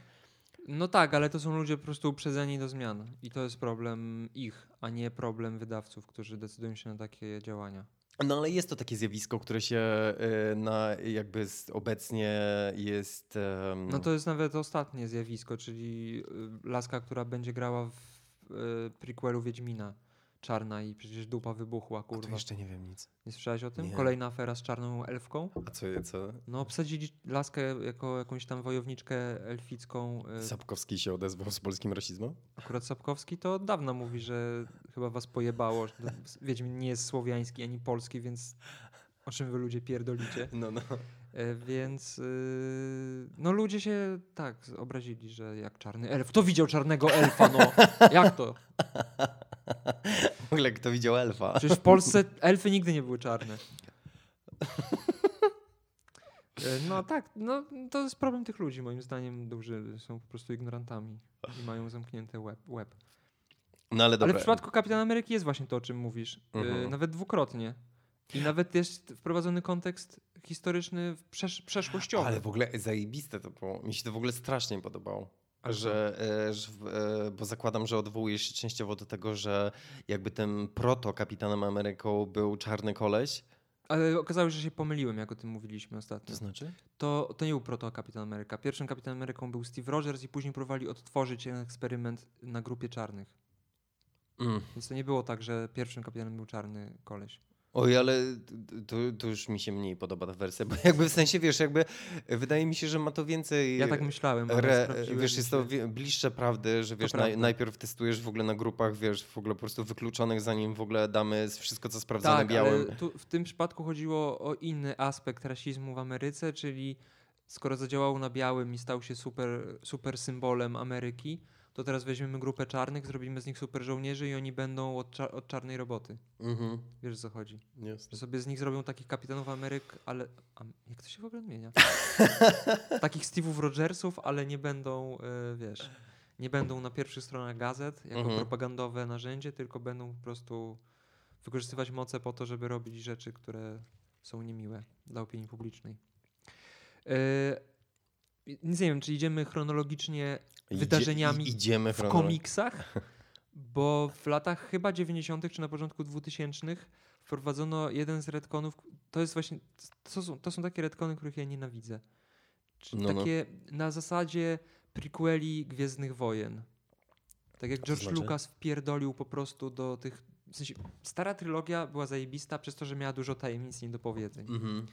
Speaker 1: No tak, ale to są ludzie po prostu uprzedzeni do zmian. I to jest problem ich, a nie problem wydawców, którzy decydują się na takie działania.
Speaker 2: No ale jest to takie zjawisko, które się y, na, jakby obecnie jest... Um...
Speaker 1: No to jest nawet ostatnie zjawisko, czyli y, laska, która będzie grała w y, prequelu Wiedźmina czarna i przecież dupa wybuchła, kurwa.
Speaker 2: A to jeszcze nie wiem nic.
Speaker 1: Nie słyszałeś o tym? Nie. Kolejna afera z czarną elfką.
Speaker 2: A co, co?
Speaker 1: No obsadzili laskę jako jakąś tam wojowniczkę elficką.
Speaker 2: Y, Sapkowski się odezwał z polskim rasizmem?
Speaker 1: Akurat Sapkowski to od dawna mówi, że chyba was pojebało. [laughs] Wiedźmin nie jest słowiański ani polski, więc o czym wy ludzie pierdolicie?
Speaker 2: No, no.
Speaker 1: E, więc y, no ludzie się tak obrazili, że jak czarny elf. Kto widział czarnego elfa? No, jak to? [laughs]
Speaker 2: W ogóle kto widział elfa?
Speaker 1: Przecież w Polsce elfy nigdy nie były czarne. [laughs] E, no tak, no, to jest problem tych ludzi, moim zdaniem, którzy są po prostu ignorantami i mają zamknięty web. web.
Speaker 2: No ale,
Speaker 1: ale w przypadku Kapitana Ameryki jest właśnie to, o czym mówisz. E, mhm. Nawet dwukrotnie. I nawet jest wprowadzony kontekst historyczny, przesz przeszłościowy.
Speaker 2: Ale w ogóle zajebiste to było. Mi się to w ogóle strasznie podobało. Że, e, że, e, bo zakładam, że odwołujesz się częściowo do tego, że jakby tym proto Kapitanem Ameryką był czarny koleś.
Speaker 1: Ale okazało się, że się pomyliłem, jak o tym mówiliśmy ostatnio.
Speaker 2: To znaczy?
Speaker 1: To, to nie był proto Kapitan Ameryka. Pierwszym Kapitan Ameryką był Steve Rogers i później próbowali odtworzyć ten eksperyment na grupie czarnych.
Speaker 2: Mm.
Speaker 1: Więc to nie było tak, że pierwszym kapitanem był czarny koleś.
Speaker 2: Oj, ale to, to już mi się mniej podoba ta wersja, bo jakby w sensie, wiesz, jakby wydaje mi się, że ma to więcej...
Speaker 1: Ja tak myślałem,
Speaker 2: Re, wiesz, jest to bliższe prawdy, że wiesz, naj, najpierw testujesz w ogóle na grupach, wiesz, w ogóle po prostu wykluczonych, zanim w ogóle damy wszystko, co sprawdzone
Speaker 1: Tak,
Speaker 2: białym.
Speaker 1: ale tu w tym przypadku chodziło o inny aspekt rasizmu w Ameryce, czyli skoro zadziałał na białym i stał się super, super symbolem Ameryki, to teraz weźmiemy grupę czarnych, zrobimy z nich super żołnierzy i oni będą od, od czarnej roboty.
Speaker 2: Mhm.
Speaker 1: Wiesz o co chodzi?
Speaker 2: Jasne.
Speaker 1: Że sobie z nich zrobią takich kapitanów Ameryk, ale a, jak to się w ogóle odmienia? [laughs] takich Steve'ów Rogersów, ale nie będą, e, wiesz, nie będą na pierwszych stronach gazet jako
Speaker 2: Mhm.
Speaker 1: propagandowe narzędzie, tylko będą po prostu wykorzystywać moce po to, żeby robić rzeczy, które są niemiłe dla opinii publicznej. E, nic nie wiem, czy idziemy chronologicznie
Speaker 2: Idzie-
Speaker 1: wydarzeniami
Speaker 2: Idziemy
Speaker 1: w komiksach, [laughs] bo w latach chyba 90. czy na początku 2000 wprowadzono jeden z retconów. To jest właśnie, to są, to są takie retcony, których ja nienawidzę. Czy
Speaker 2: No, no.
Speaker 1: takie na zasadzie prequeli Gwiezdnych Wojen. Tak jak George
Speaker 2: znaczy?
Speaker 1: Lucas wpierdolił po prostu do tych... W sensie, stara trylogia była zajebista przez to, że miała dużo tajemnic niedopowiedzeń.
Speaker 2: Mhm.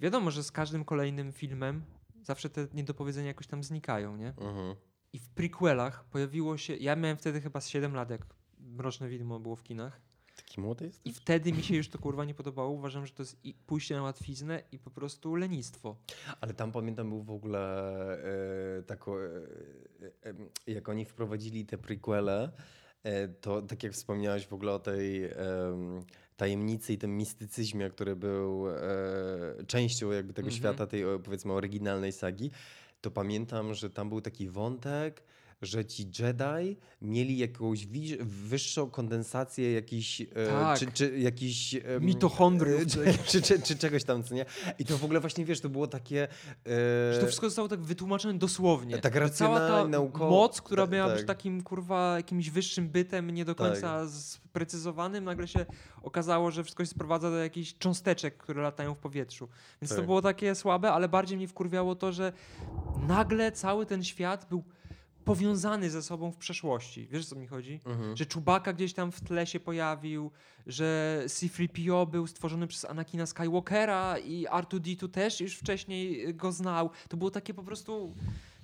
Speaker 1: Wiadomo, że z każdym kolejnym filmem zawsze te niedopowiedzenia jakoś tam znikają, nie?
Speaker 2: Mhm.
Speaker 1: I w prequelach pojawiło się. Ja miałem wtedy chyba z 7 lat, jak Mroczne Widmo było w kinach.
Speaker 2: Taki młody jest?
Speaker 1: I wtedy mi się już to kurwa nie podobało. Uważam, że to jest i pójście na łatwiznę i po prostu lenistwo.
Speaker 2: Ale tam pamiętam był w ogóle e, tako, e, e, jak oni wprowadzili te prequele, e, to tak jak wspomniałeś w ogóle o tej tajemnicy i tym mistycyzmie, który był e, częścią jakby tego
Speaker 1: Mhm.
Speaker 2: świata, tej powiedzmy oryginalnej sagi, to pamiętam, że tam był taki wątek, że ci Jedi mieli jakąś wyższą kondensację jakichś, e,
Speaker 1: Tak.
Speaker 2: czy, czy jakiś... em,
Speaker 1: Mitochondriów,
Speaker 2: e, czy, czy, czy, czegoś tam, co nie? I to w ogóle właśnie, wiesz, to było takie... e,
Speaker 1: Że to wszystko zostało tak wytłumaczone dosłownie.
Speaker 2: Tak
Speaker 1: Że Cała ta
Speaker 2: racjonalnie, naukowo-
Speaker 1: moc, która
Speaker 2: tak,
Speaker 1: miała
Speaker 2: tak.
Speaker 1: być takim kurwa jakimś wyższym bytem, nie do
Speaker 2: Tak.
Speaker 1: końca sprecyzowanym, nagle się okazało, że wszystko się sprowadza do jakichś cząsteczek, które latają w powietrzu. Więc to
Speaker 2: Tak.
Speaker 1: było takie słabe, ale bardziej mnie wkurwiało to, że nagle cały ten świat był powiązany ze sobą w przeszłości. Wiesz o co mi chodzi?
Speaker 2: Mhm.
Speaker 1: Że Chewbacca gdzieś tam w tle się pojawił, że C-3PO był stworzony przez Anakina Skywalkera i R2-D2 też już wcześniej go znał. To było takie po prostu...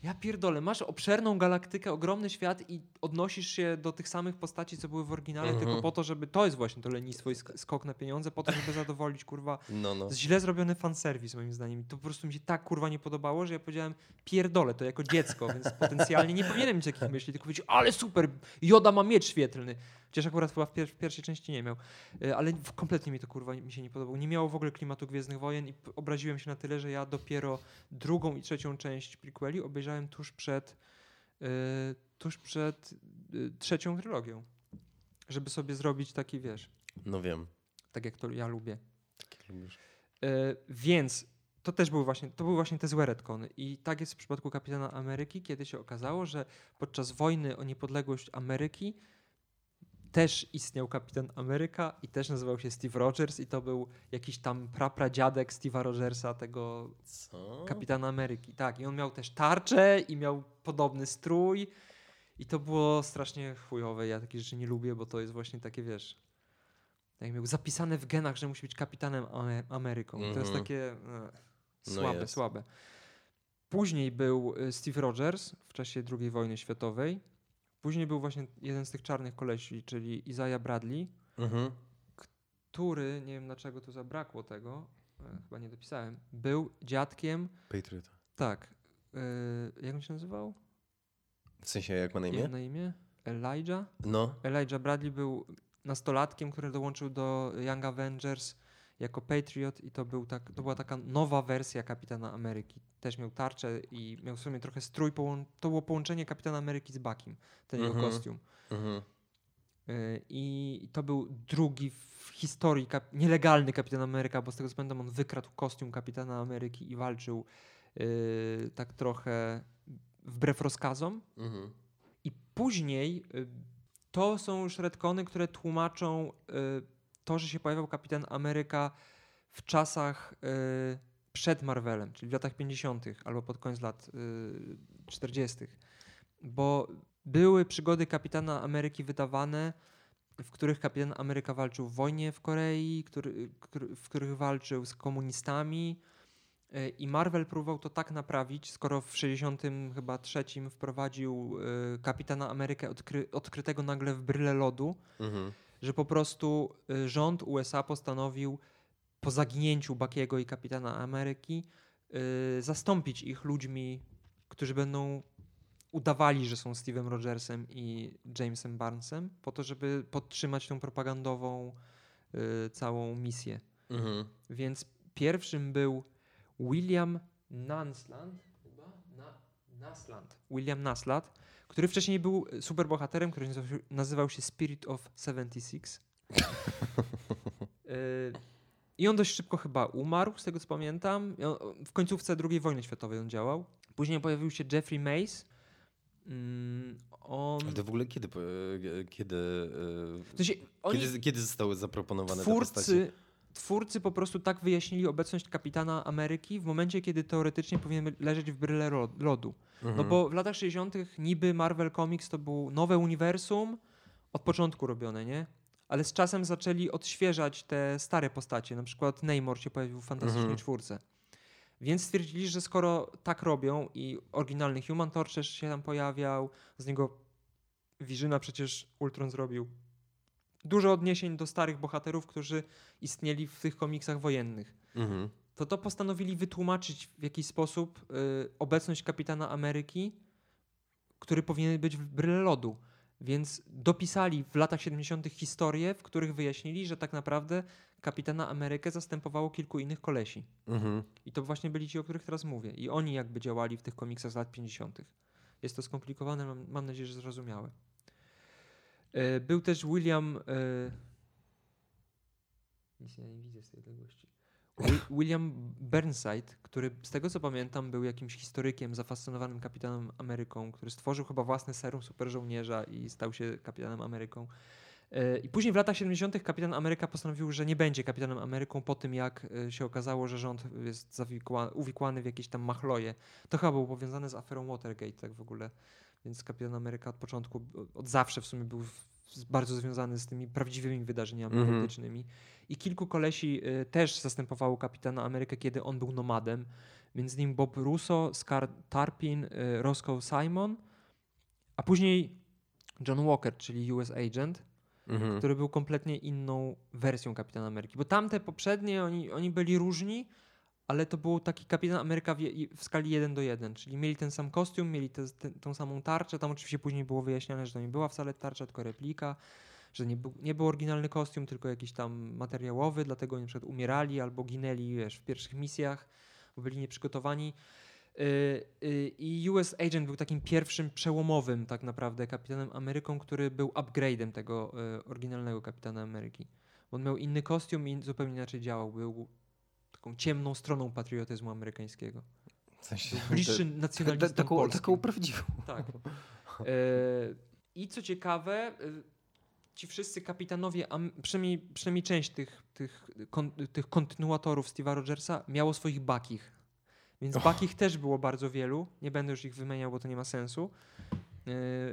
Speaker 1: Ja pierdolę, masz obszerną galaktykę, ogromny świat i odnosisz się do tych samych postaci, co były w oryginale,
Speaker 2: Mhm.
Speaker 1: tylko po to, żeby... To jest właśnie to lenistwo i sk- skok na pieniądze, po to, żeby zadowolić, kurwa...
Speaker 2: No, no.
Speaker 1: Źle zrobiony fanserwis, moim zdaniem. I to po prostu mi się tak, kurwa, nie podobało, że ja powiedziałem, pierdolę to jako dziecko, więc potencjalnie nie powinienem mieć takich myśli, tylko powiedzieć, ale super, Joda ma miecz świetlny. Chociaż akurat chyba w, pier- w pierwszej części nie miał. Y, Ale kompletnie mi to, kurwa, mi się nie podobało. Nie miało w ogóle klimatu Gwiezdnych Wojen i obraziłem się na tyle, że ja dopiero drugą i trzecią część prequeli obejrzałem tuż przed, y, tuż przed y, trzecią trylogią. Żeby sobie zrobić taki, wiesz,
Speaker 2: No wiem.
Speaker 1: tak jak to ja lubię.
Speaker 2: Tak lubisz.
Speaker 1: E, więc to też były właśnie, to były właśnie te złe retcony. I tak jest w przypadku Kapitana Ameryki, kiedy się okazało, że podczas wojny o niepodległość Ameryki też istniał Kapitan Ameryka i też nazywał się Steve Rogers i to był jakiś tam prapradziadek Steve'a Rogersa, tego
Speaker 2: Co?
Speaker 1: Kapitana Ameryki. Tak, i on miał też tarczę i miał podobny strój i to było strasznie chujowe. Ja takich rzeczy nie lubię, bo to jest właśnie takie, wiesz, jak miał zapisane w genach, że musi być kapitanem Ame- Ameryką. To jest
Speaker 2: Mhm.
Speaker 1: takie e,
Speaker 2: No
Speaker 1: słabe,
Speaker 2: jest.
Speaker 1: słabe. Później był e, Steve Rogers w czasie II wojny światowej. Później był właśnie jeden z tych czarnych kolesi, czyli Isaiah Bradley,
Speaker 2: Mhm.
Speaker 1: który, nie wiem dlaczego tu zabrakło tego, e, chyba nie dopisałem, był dziadkiem
Speaker 2: Patriot.
Speaker 1: tak. y, jak on się nazywał?
Speaker 2: W sensie, jak ma na
Speaker 1: Jak
Speaker 2: imię?
Speaker 1: na imię? Elijah?
Speaker 2: No.
Speaker 1: Elijah Bradley był nastolatkiem, który dołączył do Young Avengers jako Patriot i to, był tak, to była taka nowa wersja Kapitana Ameryki. Też miał tarczę i miał w sumie trochę strój. Połą- to było połączenie Kapitana Ameryki z Buckiem, ten jego
Speaker 2: Mhm.
Speaker 1: kostium.
Speaker 2: Mhm.
Speaker 1: Y, I to był drugi w historii kap- nielegalny Kapitan Ameryka, bo z tego co pamiętam on wykradł kostium Kapitana Ameryki i walczył y, tak trochę wbrew rozkazom.
Speaker 2: Mhm.
Speaker 1: I później y, to są już retcony, które tłumaczą y, to, że się pojawiał Kapitan Ameryka w czasach y, przed Marvelem, czyli w latach 50. albo pod koniec lat y, 40. Bo były przygody kapitana Ameryki wydawane, w których kapitan Ameryka walczył w wojnie w Korei, który, w których walczył z komunistami. y, I Marvel próbował to tak naprawić, skoro w 60 chyba trzecim wprowadził y, kapitana Amerykę odkry, odkrytego nagle w bryle lodu,
Speaker 2: Mhm.
Speaker 1: Że po prostu y, rząd USA postanowił po zaginięciu Bakiego i kapitana Ameryki y, zastąpić ich ludźmi, którzy będą udawali, że są Steve'em Rogersem i Jamesem Barnesem, po to, żeby podtrzymać tą propagandową y, całą misję.
Speaker 2: Mhm.
Speaker 1: Więc pierwszym był William Nansland, chyba? Na, Nasland. William Nasland, który wcześniej był superbohaterem, który nazywał się, Spirit of 76. [laughs] Y, I on dość szybko chyba umarł, z tego co pamiętam. W końcówce II wojny światowej on działał. Później pojawił się Jeffrey Mace. Mm, On...
Speaker 2: Ale to w ogóle kiedy, po- e, kiedy, e,
Speaker 1: W sensie,
Speaker 2: kiedy, kiedy zostały zaproponowane te postacie?
Speaker 1: Twórcy, po prostu tak wyjaśnili obecność kapitana Ameryki w momencie, kiedy teoretycznie powinien leżeć w bryle lodu. No
Speaker 2: Mhm.
Speaker 1: bo w latach 60. niby Marvel Comics to było nowe uniwersum, od początku robione, nie? Ale z czasem zaczęli odświeżać te stare postacie. Na przykład Namor się pojawił w Fantastycznej
Speaker 2: Mhm.
Speaker 1: Czwórce. Więc stwierdzili, że skoro tak robią i oryginalny Human Torch też się tam pojawiał, z niego Vizyna przecież Ultron zrobił dużo odniesień do starych bohaterów, którzy istnieli w tych komiksach wojennych.
Speaker 2: Mhm.
Speaker 1: To to postanowili wytłumaczyć w jakiś sposób y, obecność kapitana Ameryki, który powinien być w bryle lodu. Więc dopisali w latach 70. historie, w których wyjaśnili, że tak naprawdę kapitana Amerykę zastępowało kilku innych kolesi.
Speaker 2: Mhm.
Speaker 1: I to właśnie byli ci, o których teraz mówię. I oni jakby działali w tych komiksach z lat 50. Jest to skomplikowane, mam, mam nadzieję, że zrozumiałe. E, Był też William. e, Nic ja nie widzę z tej odległości. Wi- William Burnside, który z tego co pamiętam był jakimś historykiem zafascynowanym kapitanem Ameryką, który stworzył chyba własne serum super żołnierza i stał się kapitanem Ameryką. E, I później w latach 70. kapitan Ameryka postanowił, że nie będzie kapitanem Ameryką po tym, jak się okazało, że rząd jest uwikłany w jakieś tam machloje. To chyba było powiązane z aferą Watergate, tak w ogóle. Więc kapitan Ameryka od początku, od zawsze w sumie był bardzo związany z tymi prawdziwymi wydarzeniami
Speaker 2: Mhm.
Speaker 1: politycznymi. I kilku kolesi e, też zastępowało kapitana Amerykę, kiedy on był nomadem. Między nim Bob Russo, Scar Tarpin, e, Roscoe Simon, a później John Walker, czyli US Agent,
Speaker 2: Mhm.
Speaker 1: który był kompletnie inną wersją Kapitana Ameryki. Bo tamte poprzednie, oni, oni byli różni, ale to był taki Kapitan Ameryka w, skali 1 do 1, czyli mieli ten sam kostium, mieli te, te, tą samą tarczę. Tam oczywiście później było wyjaśniane, że to nie była wcale tarcza, tylko replika, że nie był, nie był oryginalny kostium, tylko jakiś tam materiałowy, dlatego na przykład umierali albo ginęli wiesz, w pierwszych misjach, bo byli nieprzygotowani. Yy, yy, I US Agent był takim pierwszym przełomowym tak naprawdę kapitanem Ameryką, który był upgrade'em tego yy, oryginalnego kapitana Ameryki. On miał inny kostium i zupełnie inaczej działał. Był taką ciemną stroną patriotyzmu amerykańskiego.
Speaker 2: W sensie,
Speaker 1: bliższy
Speaker 2: ta- taką,
Speaker 1: polskim.
Speaker 2: taką prawdziwą.
Speaker 1: Tak. E, I co ciekawe, e, ci wszyscy kapitanowie, przynajmniej, przynajmniej część tych, tych, kon, tych kontynuatorów Steve'a Rogersa miało swoich bakich. Więc bakich też było bardzo wielu. Nie będę już ich wymieniał, bo to nie ma sensu. E,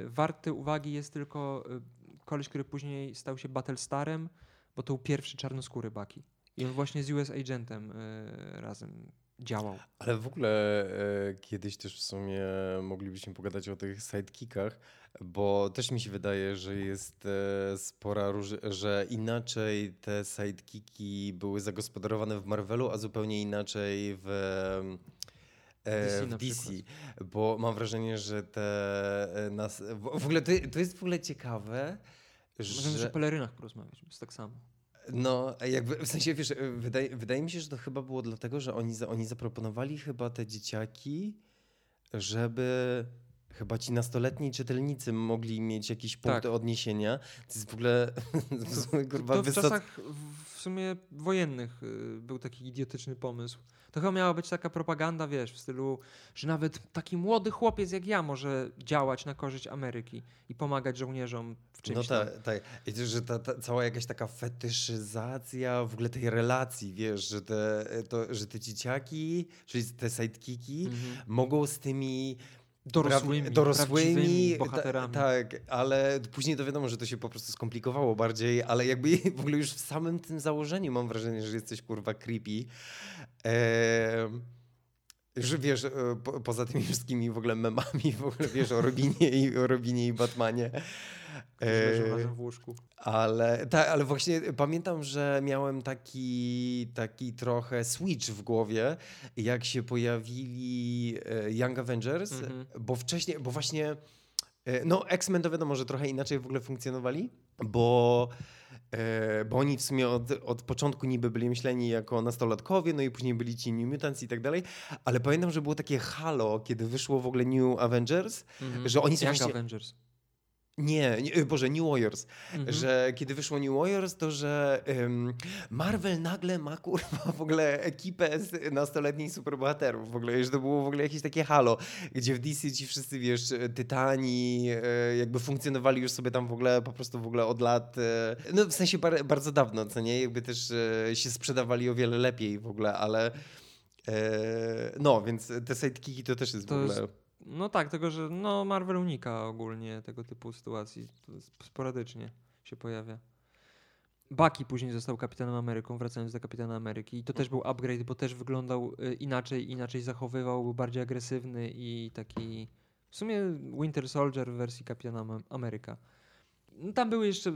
Speaker 1: Warty uwagi jest tylko e, koleś, który później stał się Battlestarem, bo to był pierwszy czarnoskóry baki. I on właśnie z US Agentem e, razem działał.
Speaker 2: Ale w ogóle e, kiedyś też w sumie moglibyśmy pogadać o tych sidekickach, bo też mi się wydaje, że jest e, spora że inaczej te sidekicki były zagospodarowane w Marvelu, a zupełnie inaczej w,
Speaker 1: DC
Speaker 2: w DC.
Speaker 1: przykład.
Speaker 2: Bo mam wrażenie, że te nas, w ogóle to, to jest w ogóle ciekawe,
Speaker 1: Możemy
Speaker 2: że
Speaker 1: o pelerynach porozmawiać, jest tak samo.
Speaker 2: No, jakby w sensie wiesz, wydaje, wydaje mi się, że to chyba było dlatego, że oni, oni zaproponowali chyba te dzieciaki, żeby chyba ci nastoletni czytelnicy mogli mieć jakiś punkt
Speaker 1: Tak.
Speaker 2: odniesienia. To jest w ogóle [laughs] w sumie, kurwa,
Speaker 1: To w
Speaker 2: wysoc-
Speaker 1: czasach w- sumie wojennych y, był taki idiotyczny pomysł. To chyba miała być taka propaganda, wiesz, w stylu, że nawet taki młody chłopiec jak ja może działać na korzyść Ameryki i pomagać żołnierzom w czymś
Speaker 2: No tak, tak. I to, że ta, ta cała jakaś taka fetyszyzacja w ogóle tej relacji, wiesz, że te, to, że te dzieciaki, czyli te sidekiki
Speaker 1: Mhm.
Speaker 2: mogą z tymi
Speaker 1: Dorosłymi,
Speaker 2: dorosłymi
Speaker 1: bohaterami.
Speaker 2: tak, ale później to wiadomo, że to się po prostu skomplikowało bardziej, ale jakby [laughs] w ogóle już w samym tym założeniu mam wrażenie, że jesteś kurwa creepy. Że wiesz, e, po, poza tymi wszystkimi w ogóle memami, w ogóle wiesz o Robinie i, o Robinie i Batmanie.
Speaker 1: Leżą razem w łóżku.
Speaker 2: ale, tak, ale właśnie pamiętam, że miałem taki, taki trochę switch w głowie, jak się pojawili e, Young Avengers,
Speaker 1: Mhm.
Speaker 2: bo wcześniej, bo właśnie, e, no X-Men to wiadomo, że trochę inaczej w ogóle funkcjonowali, bo, e, bo oni w sumie od, od początku niby byli myśleni jako nastolatkowie, no i później byli ci New Mutants i tak dalej, ale pamiętam, że było takie halo, kiedy wyszło w ogóle New Avengers,
Speaker 1: Mhm.
Speaker 2: że oni są
Speaker 1: Young
Speaker 2: właśnie-
Speaker 1: Avengers.
Speaker 2: Nie, nie, Boże, New Warriors,
Speaker 1: Mhm.
Speaker 2: że kiedy wyszło New Warriors, to że ym, Marvel nagle ma kurwa w ogóle ekipę z nastoletnich superbohaterów. W ogóle, że to było w ogóle jakieś takie halo, gdzie w DC ci wszyscy, wiesz, Tytani e, jakby funkcjonowali już sobie tam w ogóle po prostu w ogóle od lat, e, no w sensie bar, bardzo dawno, co nie, jakby też e, się sprzedawali o wiele lepiej w ogóle, ale e, no, więc te sidekiki to też jest
Speaker 1: To
Speaker 2: w ogóle...
Speaker 1: jest- No tak, tego, że no Marvel unika ogólnie tego typu sytuacji. Sporadycznie się pojawia. Bucky później został kapitanem Ameryką, wracając do kapitana Ameryki. I to też był upgrade, bo też wyglądał y, inaczej, inaczej zachowywał, był bardziej agresywny i taki w sumie Winter Soldier w wersji kapitana Am- Ameryka. No, tam były jeszcze,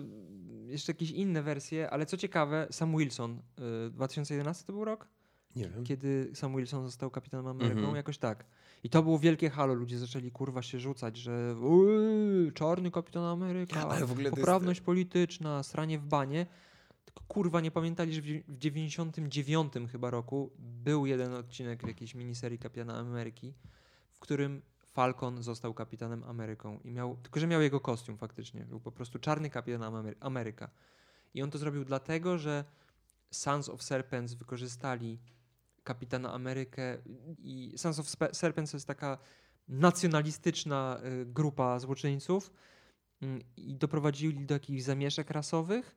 Speaker 1: jeszcze jakieś inne wersje, ale co ciekawe, Sam Wilson, y, 2011 to był rok?
Speaker 2: Nie wiem.
Speaker 1: kiedy Sam Wilson został kapitanem Ameryką,
Speaker 2: Mhm.
Speaker 1: jakoś tak. I to było wielkie halo, ludzie zaczęli kurwa się rzucać, że "Uuu, czarny kapitan Ameryka,
Speaker 2: Ale w ogóle to jest-
Speaker 1: poprawność polityczna, sranie w banie. Tylko kurwa nie pamiętali, że w dziew- w 99 chyba roku był jeden odcinek jakiejś miniserii Kapitana Ameryki, w którym Falcon został kapitanem Ameryką i miał, tylko że miał jego kostium faktycznie, był po prostu czarny kapitan Amery- Ameryka. I on to zrobił dlatego, że Sons of Serpents wykorzystali Kapitana Amerykę i Sons of Serpents to jest taka nacjonalistyczna y, grupa złoczyńców mm, i doprowadzili do jakichś zamieszek rasowych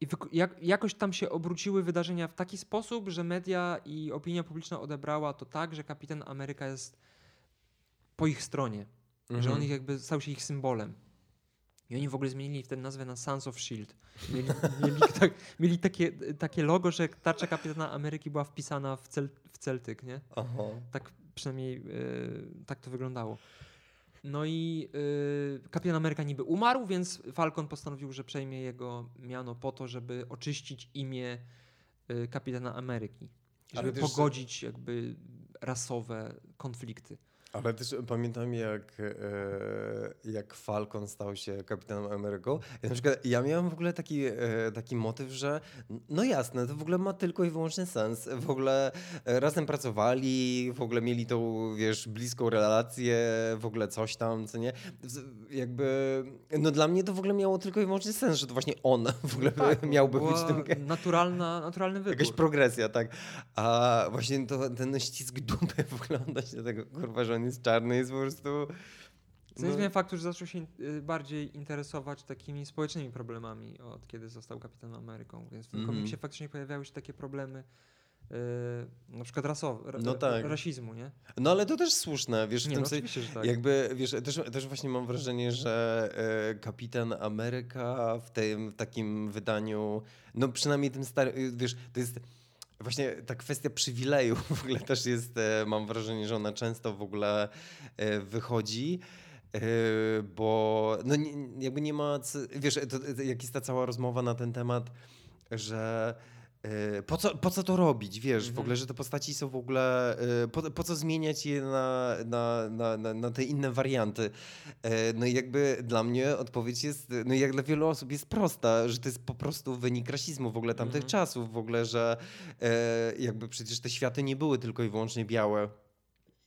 Speaker 1: i jak, jakoś tam się obróciły wydarzenia w taki sposób, że media i opinia publiczna odebrała to tak, że Kapitan Ameryka jest po ich stronie, że
Speaker 2: Mhm.
Speaker 1: on ich jakby stał się ich symbolem. I oni w ogóle zmienili wtedy nazwę na Sons of Shield. Mieli, mieli, [laughs] tak, mieli takie, takie logo, że tarcza Kapitana Ameryki była wpisana w, cel, w Celtyk, nie?
Speaker 2: Aha.
Speaker 1: Tak przynajmniej y, tak to wyglądało. No i y, Kapitan Ameryka niby umarł, więc Falcon postanowił, że przejmie jego miano po to, żeby oczyścić imię y, Kapitana Ameryki. Żeby pogodzić jakby rasowe konflikty.
Speaker 2: Ale też pamiętam, jak, e, jak Falcon stał się kapitanem Ameryką. Ja, na przykład, ja miałem w ogóle taki, e, taki motyw, że no jasne, to w ogóle ma tylko i wyłącznie sens. W ogóle e, razem pracowali, w ogóle mieli tą, wiesz, bliską relację, w ogóle coś tam, co nie. Jakby, no dla mnie to w ogóle miało tylko i wyłącznie sens, że to właśnie on [laughs] w ogóle miałby być
Speaker 1: Tak,
Speaker 2: tym
Speaker 1: naturalna, naturalny wybór.
Speaker 2: Jakaś progresja, tak. A właśnie to, ten ścisk dupy [laughs] wygląda się tego, kurwa, że on jest czarny, jest po prostu...
Speaker 1: Nie zmienia faktu, że zaczął się y, bardziej interesować takimi społecznymi problemami od kiedy został kapitanem Ameryką. Więc w tym
Speaker 2: Mhm.
Speaker 1: komiksie faktycznie pojawiały się takie problemy y, na przykład rasowe, ra,
Speaker 2: No tak.
Speaker 1: rasizmu, nie?
Speaker 2: No ale to też słuszne, wiesz, w
Speaker 1: Nie,
Speaker 2: tym
Speaker 1: no
Speaker 2: sensie,
Speaker 1: tak.
Speaker 2: jakby, wiesz, też, też właśnie mam wrażenie, że e, Kapitan Ameryka w tym w takim wydaniu, no przynajmniej tym starym, wiesz, to jest... Właśnie ta kwestia przywileju w ogóle też jest, e, mam wrażenie, że ona często w ogóle e, wychodzi, e, bo no jakby nie ma, wiesz, to, to, jak jest ta cała rozmowa na ten temat, że po co, po co to robić, wiesz, w
Speaker 1: Mhm.
Speaker 2: ogóle, że te postaci są w ogóle, e, po, po co zmieniać je na, na, na, na, na te inne warianty. E, No i jakby dla mnie odpowiedź jest, no i jak dla wielu osób jest prosta, że to jest po prostu wynik rasizmu w ogóle tamtych
Speaker 1: Mhm.
Speaker 2: czasów, w ogóle, że jakby przecież te światy nie były tylko i wyłącznie białe.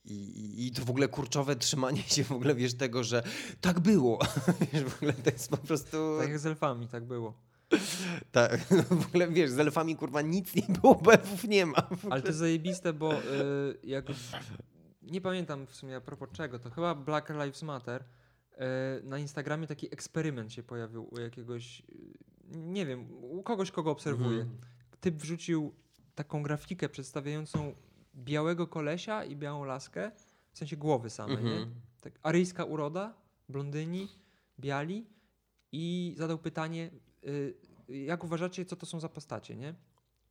Speaker 2: i, I to w ogóle kurczowe trzymanie się w ogóle, wiesz, tego, że tak było. [laughs] wiesz, w ogóle to jest po prostu...
Speaker 1: Tak jak z elfami, tak było. [laughs]
Speaker 2: Tak, [laughs] w ogóle wiesz, z elfami kurwa nic nie było, bo elfów nie ma.
Speaker 1: Ale to jest zajebiste, bo y, jak... Nie pamiętam w sumie a propos czego, to chyba Black Lives Matter. Y, na Instagramie taki eksperyment się pojawił u jakiegoś, y, nie wiem, u kogoś, kogo obserwuję.
Speaker 2: Mhm.
Speaker 1: Typ wrzucił taką grafikę przedstawiającą białego kolesia i białą laskę, w sensie głowy same, nie?
Speaker 2: Mhm.
Speaker 1: Tak, aryjska uroda, blondyni, biali i zadał pytanie, jak uważacie, co to są za postacie, nie?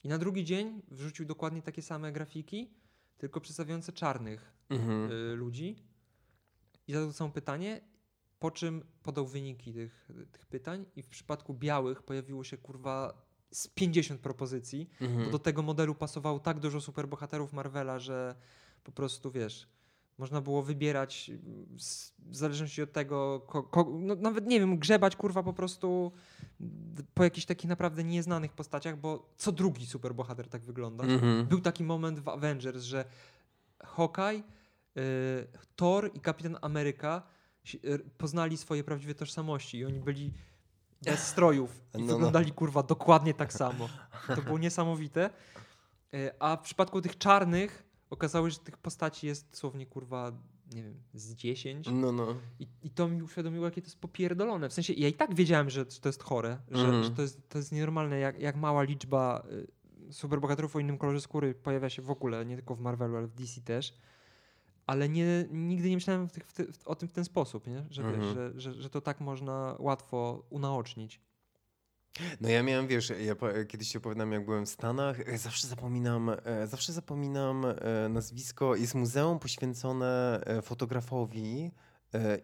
Speaker 1: I na drugi dzień wrzucił dokładnie takie same grafiki, tylko przedstawiające czarnych
Speaker 2: Mhm.
Speaker 1: y, ludzi i zadał to samo pytanie, po czym podał wyniki tych, tych pytań i w przypadku białych pojawiło się kurwa z 50 propozycji,
Speaker 2: Mhm.
Speaker 1: to do tego modelu pasowało tak dużo superbohaterów Marvela, że po prostu wiesz, można było wybierać mm, z- w zależności od tego, ko, ko, no nawet nie wiem, grzebać kurwa po prostu po jakichś takich naprawdę nieznanych postaciach, bo co drugi superbohater tak wygląda.
Speaker 2: Mhm.
Speaker 1: Był taki moment w Avengers, że Hawkeye, y, Thor i Kapitan Ameryka y, poznali swoje prawdziwe tożsamości i oni byli bez strojów i
Speaker 2: No, no.
Speaker 1: wyglądali kurwa dokładnie tak samo. To było niesamowite. Y, A w przypadku tych czarnych okazało się, że tych postaci jest dosłownie kurwa, nie wiem, z 10.
Speaker 2: No, no.
Speaker 1: I, I to mi uświadomiło, jakie to jest popierdolone. W sensie, ja i tak wiedziałem, że to jest chore, że,
Speaker 2: Mhm.
Speaker 1: że to, jest, to jest nienormalne, jak, jak mała liczba y, superbohaterów o innym kolorze skóry pojawia się w ogóle, nie tylko w Marvelu, ale w DC też. Ale nie, nigdy nie myślałem w tych, w ty, w, o tym w ten sposób, nie? Że, wiesz,
Speaker 2: Mhm.
Speaker 1: że, że, że to tak można łatwo unaocznić.
Speaker 2: No ja miałem, wiesz, ja kiedyś ci opowiadam, jak byłem w Stanach, e, zawsze zapominam, e, zawsze zapominam e, nazwisko. Jest muzeum poświęcone fotografowi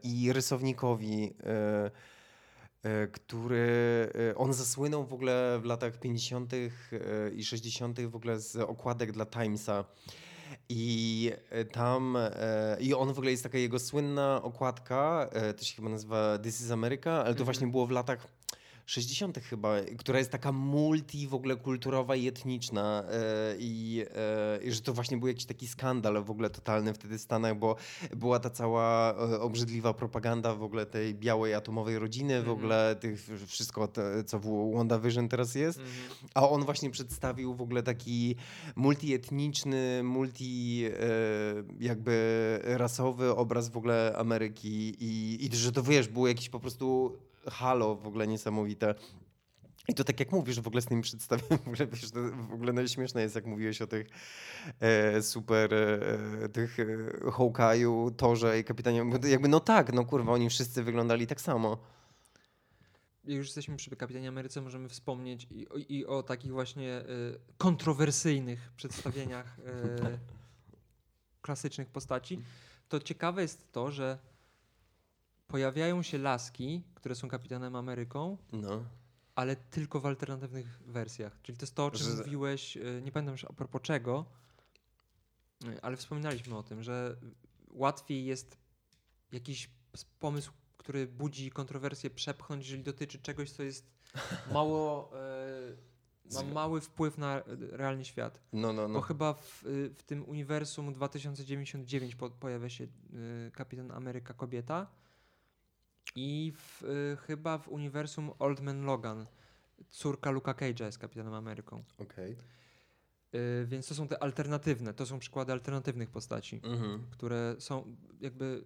Speaker 2: i rysownikowi, który, on zasłynął w ogóle w latach 50. e, i 60. w ogóle z okładek dla Timesa. I tam, i on w ogóle jest taka jego słynna okładka, to się chyba nazywa This is America, ale to
Speaker 1: Mhm.
Speaker 2: właśnie było w latach 60. chyba, która jest taka multi w ogóle kulturowa i etniczna e, i, e, i że to właśnie był jakiś taki skandal w ogóle totalny wtedy w Stanach, bo była ta cała e, obrzydliwa propaganda w ogóle tej białej atomowej rodziny, w
Speaker 1: Mhm.
Speaker 2: ogóle tych wszystko, to, co w WandaVision teraz jest. A on właśnie przedstawił w ogóle taki multietniczny, multi jakby rasowy obraz w ogóle Ameryki i, i że to wiesz, było jakieś po prostu halo w ogóle niesamowite. I to tak jak mówisz w ogóle z tym przedstawieniem, [laughs] w ogóle, wiesz, to w ogóle najśmieszne jest jak mówiłeś o tych e, super, e, tych e, Hawkeye'u, Torze i Kapitanie, jakby no tak, no kurwa, oni wszyscy wyglądali tak samo.
Speaker 1: Jak już jesteśmy przy Kapitanie Ameryce, możemy wspomnieć i, o- i o takich właśnie y, kontrowersyjnych przedstawieniach y, [laughs] klasycznych postaci. To ciekawe jest to, że pojawiają się laski, które są Kapitanem Ameryką,
Speaker 2: No.
Speaker 1: ale tylko w alternatywnych wersjach. Czyli to jest to, o czym
Speaker 2: Że-
Speaker 1: mówiłeś, y, nie pamiętam już a propos czego, y, ale wspominaliśmy o tym, że łatwiej jest jakiś pomysł, który budzi kontrowersję, przepchnąć, jeżeli dotyczy czegoś, co jest mało. y, ma mały wpływ na realny świat.
Speaker 2: No, no,
Speaker 1: Bo
Speaker 2: no.
Speaker 1: chyba w, w tym uniwersum 2099 po, pojawia się Kapitan Ameryka kobieta i w, y, chyba w uniwersum Old Man Logan córka Luka Cage'a jest Kapitanem Ameryką.
Speaker 2: Okej.
Speaker 1: Y, więc to są te alternatywne, to są przykłady alternatywnych postaci,
Speaker 2: Mhm.
Speaker 1: które są jakby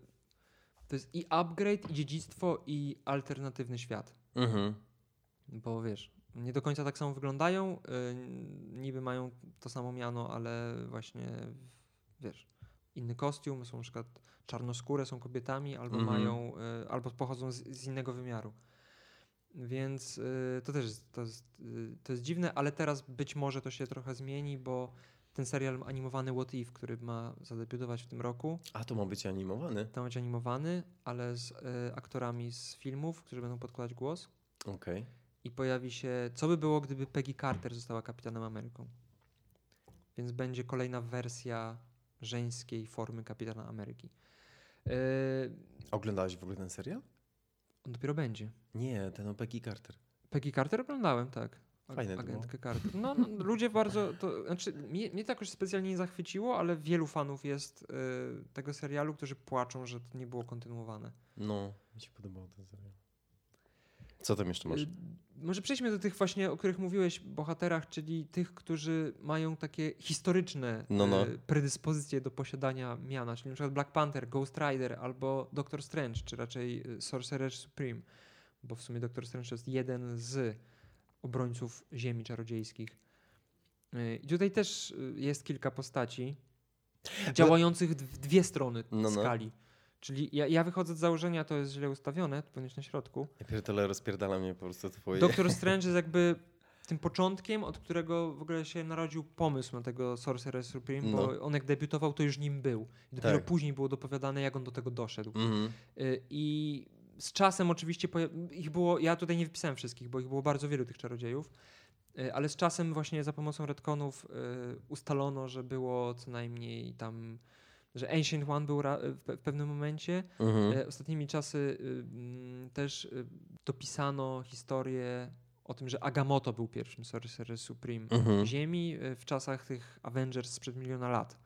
Speaker 1: to jest i upgrade, i dziedzictwo, i alternatywny świat.
Speaker 2: Mhm.
Speaker 1: Bo wiesz, nie do końca tak samo wyglądają, y, niby mają to samo miano, ale właśnie wiesz, inny kostium, są na przykład czarnoskóre, są kobietami, albo
Speaker 2: Mhm.
Speaker 1: mają, y, albo pochodzą z, z innego wymiaru. Więc y, to też jest, to, jest, y, to jest dziwne, ale teraz być może to się trochę zmieni, bo ten serial animowany What If, który ma zadebiutować w tym roku,
Speaker 2: A to ma być animowany?
Speaker 1: to ma być animowany, ale z aktorami z filmów, którzy będą podkładać głos
Speaker 2: Okej.
Speaker 1: i pojawi się, co by było, gdyby Peggy Carter została Kapitanem Ameryką. Więc będzie kolejna wersja żeńskiej formy Kapitana Ameryki. Yy,
Speaker 2: Oglądałeś w ogóle ten serial?
Speaker 1: on dopiero będzie.
Speaker 2: Nie, ten o Peggy Carter.
Speaker 1: Peggy Carter oglądałem, tak.
Speaker 2: Fajne
Speaker 1: agentkę Carter. No, no, ludzie bardzo, to, znaczy mnie, mnie to jakoś specjalnie nie zachwyciło, ale wielu fanów jest y, tego serialu, którzy płaczą, że to nie było kontynuowane.
Speaker 2: No, mi się podobało ten serial. Co tam jeszcze masz?
Speaker 1: Y, Może przejdźmy do tych właśnie, o których mówiłeś, bohaterach, czyli tych, którzy mają takie historyczne
Speaker 2: No, no.
Speaker 1: y, predyspozycje do posiadania miana, czyli na przykład Black Panther, Ghost Rider albo Doctor Strange, czy raczej y, Sorcerer Supreme, bo w sumie Doctor Strange to jest jeden z obrońców ziemi czarodziejskich. I tutaj też jest kilka postaci działających w dwie strony
Speaker 2: No, no.
Speaker 1: Czyli ja, ja wychodzę z założenia, to jest źle ustawione, to powinieneś na środku.
Speaker 2: Ja pierdolę, rozpierdala mnie po prostu twoje...
Speaker 1: Doktor Strange jest jakby tym początkiem, od którego w ogóle się narodził pomysł na tego Sorcerer Supreme,
Speaker 2: No.
Speaker 1: bo on jak debiutował, to już nim był. I dopiero
Speaker 2: Tak.
Speaker 1: później było dopowiadane, jak on do tego doszedł.
Speaker 2: Mhm.
Speaker 1: Y, I z czasem oczywiście poja- ich było, ja tutaj nie wypisałem wszystkich, bo ich było bardzo wielu tych czarodziejów, y, ale z czasem właśnie za pomocą retconów y, ustalono, że było co najmniej tam, że Ancient One był w, pe- w pewnym momencie.
Speaker 2: Mhm.
Speaker 1: E, Ostatnimi czasy y, też y, dopisano historię o tym, że Agamotto był pierwszym Sorcerer Supreme
Speaker 2: Mhm.
Speaker 1: Ziemi y, w czasach tych Avengers sprzed miliona lat.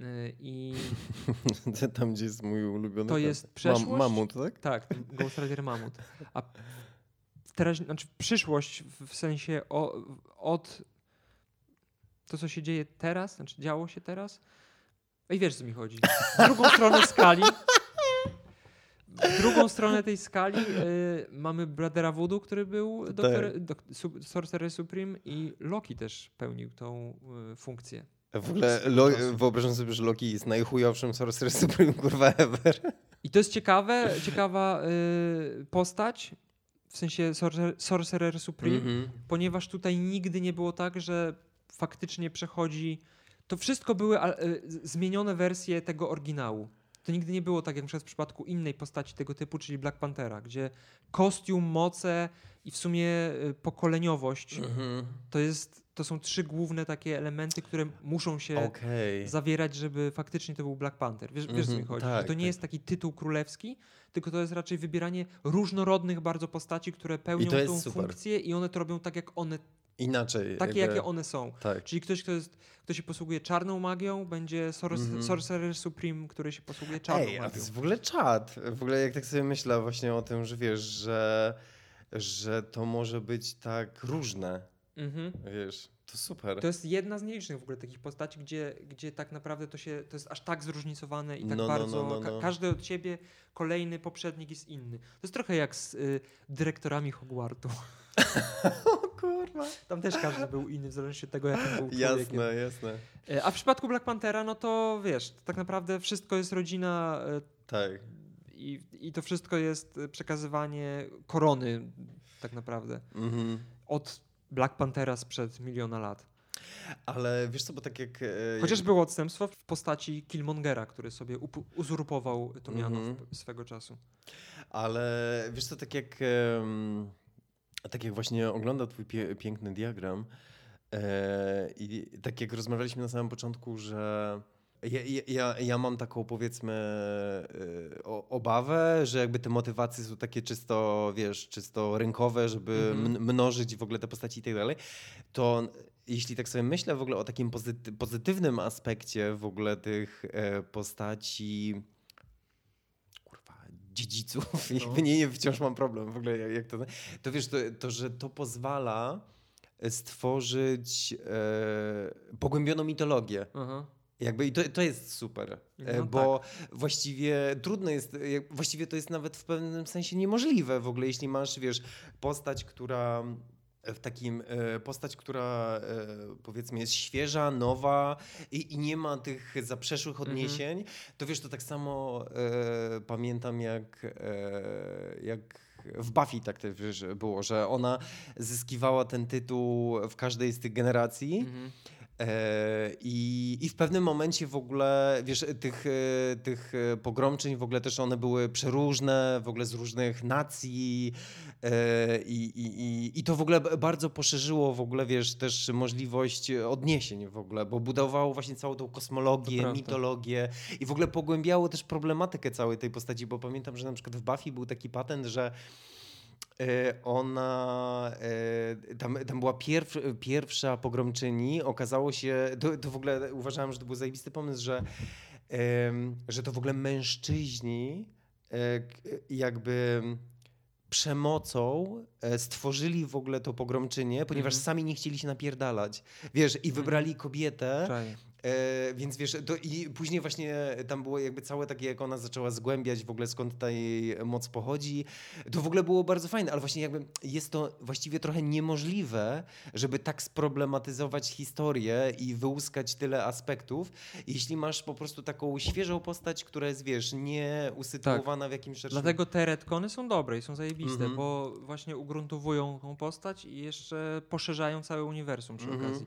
Speaker 1: Y, I [laughs]
Speaker 2: Tam, gdzie jest mój ulubiony...
Speaker 1: To jest przeszłość?
Speaker 2: Mam, mamut, tak?
Speaker 1: tak, Ghost Rider Mamut. A teraz, znaczy przyszłość w, w sensie o, od to, co się dzieje teraz, znaczy działo się teraz. I wiesz, co mi chodzi. W drugą stronę skali. W drugą stronę tej skali y, mamy Bradera Voodoo, który był
Speaker 2: Tak.
Speaker 1: doktor, dok, su, Sorcerer Supreme i Loki też pełnił tą y, funkcję.
Speaker 2: W ogóle Lo- wyobrażam sobie, że Loki jest najchujowszym Sorcerer Supreme kurwa ever.
Speaker 1: I to jest ciekawe, ciekawa y, postać, w sensie Sorcerer, Sorcerer Supreme,
Speaker 2: Mhm.
Speaker 1: ponieważ tutaj nigdy nie było tak, że faktycznie przechodzi. To wszystko były y, zmienione wersje tego oryginału. To nigdy nie było tak jak w przypadku innej postaci tego typu, czyli Black Panthera, gdzie kostium, moce i w sumie y, pokoleniowość
Speaker 2: Mhm.
Speaker 1: to, jest, to są trzy główne takie elementy, które muszą się
Speaker 2: Okej.
Speaker 1: zawierać, żeby faktycznie to był Black Panther. Wiesz, wiesz co mi
Speaker 2: Mhm,
Speaker 1: chodzi?
Speaker 2: tak,
Speaker 1: to nie
Speaker 2: tak.
Speaker 1: jest taki tytuł królewski, tylko to jest raczej wybieranie różnorodnych bardzo postaci, które pełnią tą
Speaker 2: super.
Speaker 1: funkcję i one to robią tak, jak one,
Speaker 2: Inaczej.
Speaker 1: takie,
Speaker 2: jakby-
Speaker 1: jakie one są.
Speaker 2: Tak.
Speaker 1: Czyli ktoś, kto, jest, kto się posługuje czarną magią, będzie Sor
Speaker 2: Mhm.
Speaker 1: Sorcerer Supreme, który się posługuje czarną
Speaker 2: Ej, a to
Speaker 1: magią.
Speaker 2: jest w ogóle czad. W ogóle jak tak sobie myślę właśnie o tym, że wiesz, że, że to może być tak różne.
Speaker 1: Mhm.
Speaker 2: Wiesz, to super.
Speaker 1: To jest jedna z nielicznych w ogóle takich postaci, gdzie, gdzie tak naprawdę to się to jest aż tak zróżnicowane i tak
Speaker 2: No, no,
Speaker 1: bardzo.
Speaker 2: no, no,
Speaker 1: Ka
Speaker 2: no.
Speaker 1: każdy od siebie, kolejny poprzednik jest inny. To jest trochę jak z y, dyrektorami Hogwartu. [laughs]
Speaker 2: O kurwa.
Speaker 1: Tam też każdy był inny, w zależności od tego, jakim był człowiekiem.
Speaker 2: Jasne, jasne.
Speaker 1: A w przypadku Black Panthera, no to wiesz, tak naprawdę wszystko jest rodzina e,
Speaker 2: Tak.
Speaker 1: i, i to wszystko jest przekazywanie korony tak naprawdę
Speaker 2: Mhm.
Speaker 1: od Black Panthera sprzed miliona lat.
Speaker 2: Ale wiesz co, bo tak jak... e,
Speaker 1: Chociaż było odstępstwo w postaci Killmongera, który sobie uzurpował to miano
Speaker 2: Mhm.
Speaker 1: w- swego czasu.
Speaker 2: Ale wiesz co, tak jak, tak jak właśnie ogląda twój pie, piękny diagram e, i tak jak rozmawialiśmy na samym początku, że ja, ja- ja, mam taką powiedzmy e, o, obawę, że jakby te motywacje są takie czysto, wiesz, czysto rynkowe, żeby
Speaker 1: Mhm.
Speaker 2: mnożyć w ogóle te postaci i tak dalej, to jeśli tak sobie myślę w ogóle o takim pozyty- pozytywnym aspekcie w ogóle tych e, postaci kurwa, dziedziców, [laughs]
Speaker 1: No.
Speaker 2: nie, nie, wciąż mam problem w ogóle jak, jak to, to wiesz, to, to, że to pozwala stworzyć e, pogłębioną mitologię.
Speaker 1: Aha.
Speaker 2: Jakby i to, to jest super, e,
Speaker 1: No
Speaker 2: bo właściwie trudno jest, e, właściwie to jest nawet w pewnym sensie niemożliwe w ogóle, jeśli masz, wiesz, postać, która w takim, e, postać, która powiedzmy jest świeża, nowa i, i nie ma tych zaprzeszłych
Speaker 1: Mhm.
Speaker 2: odniesień, to wiesz, to tak samo e, pamiętam jak, e, jak w Buffy tak też wiesz, było, że ona zyskiwała ten tytuł w każdej z tych generacji.
Speaker 1: Mhm.
Speaker 2: E, I, I w pewnym momencie w ogóle, wiesz, tych, e, tych e, pogromczyń w ogóle też one były przeróżne, w ogóle z różnych nacji i, i, i, to w ogóle bardzo poszerzyło w ogóle, wiesz, też możliwość odniesień w ogóle, bo budowało właśnie całą tą kosmologię, mitologię i w ogóle pogłębiało też problematykę całej tej postaci, bo pamiętam, że na przykład w Buffy był taki patent, że ona, e, tam, tam była pierw, pierwsza pogromczyni, okazało się, to, to w ogóle uważałem, że to był zajebisty pomysł, że, że to w ogóle mężczyźni e, jakby przemocą e, stworzyli w ogóle to pogromczynię, ponieważ
Speaker 1: Mhm.
Speaker 2: sami nie chcieli się napierdalać. Wiesz, i wybrali kobietę,
Speaker 1: Czaję.
Speaker 2: E, więc wiesz, to i później właśnie tam było jakby całe takie, jak ona zaczęła zgłębiać w ogóle skąd ta jej moc pochodzi. To w ogóle było bardzo fajne, ale właśnie jakby jest to właściwie trochę niemożliwe, żeby tak sproblematyzować historię i wyłuskać tyle aspektów, jeśli masz po prostu taką świeżą postać, która jest, wiesz, nie usytuowana w jakimś szerszym...
Speaker 1: Dlatego te retcony są dobre i są zajebiste,
Speaker 2: Mhm.
Speaker 1: bo właśnie ugruntowują tą postać i jeszcze poszerzają całe uniwersum przy
Speaker 2: Mhm.
Speaker 1: okazji.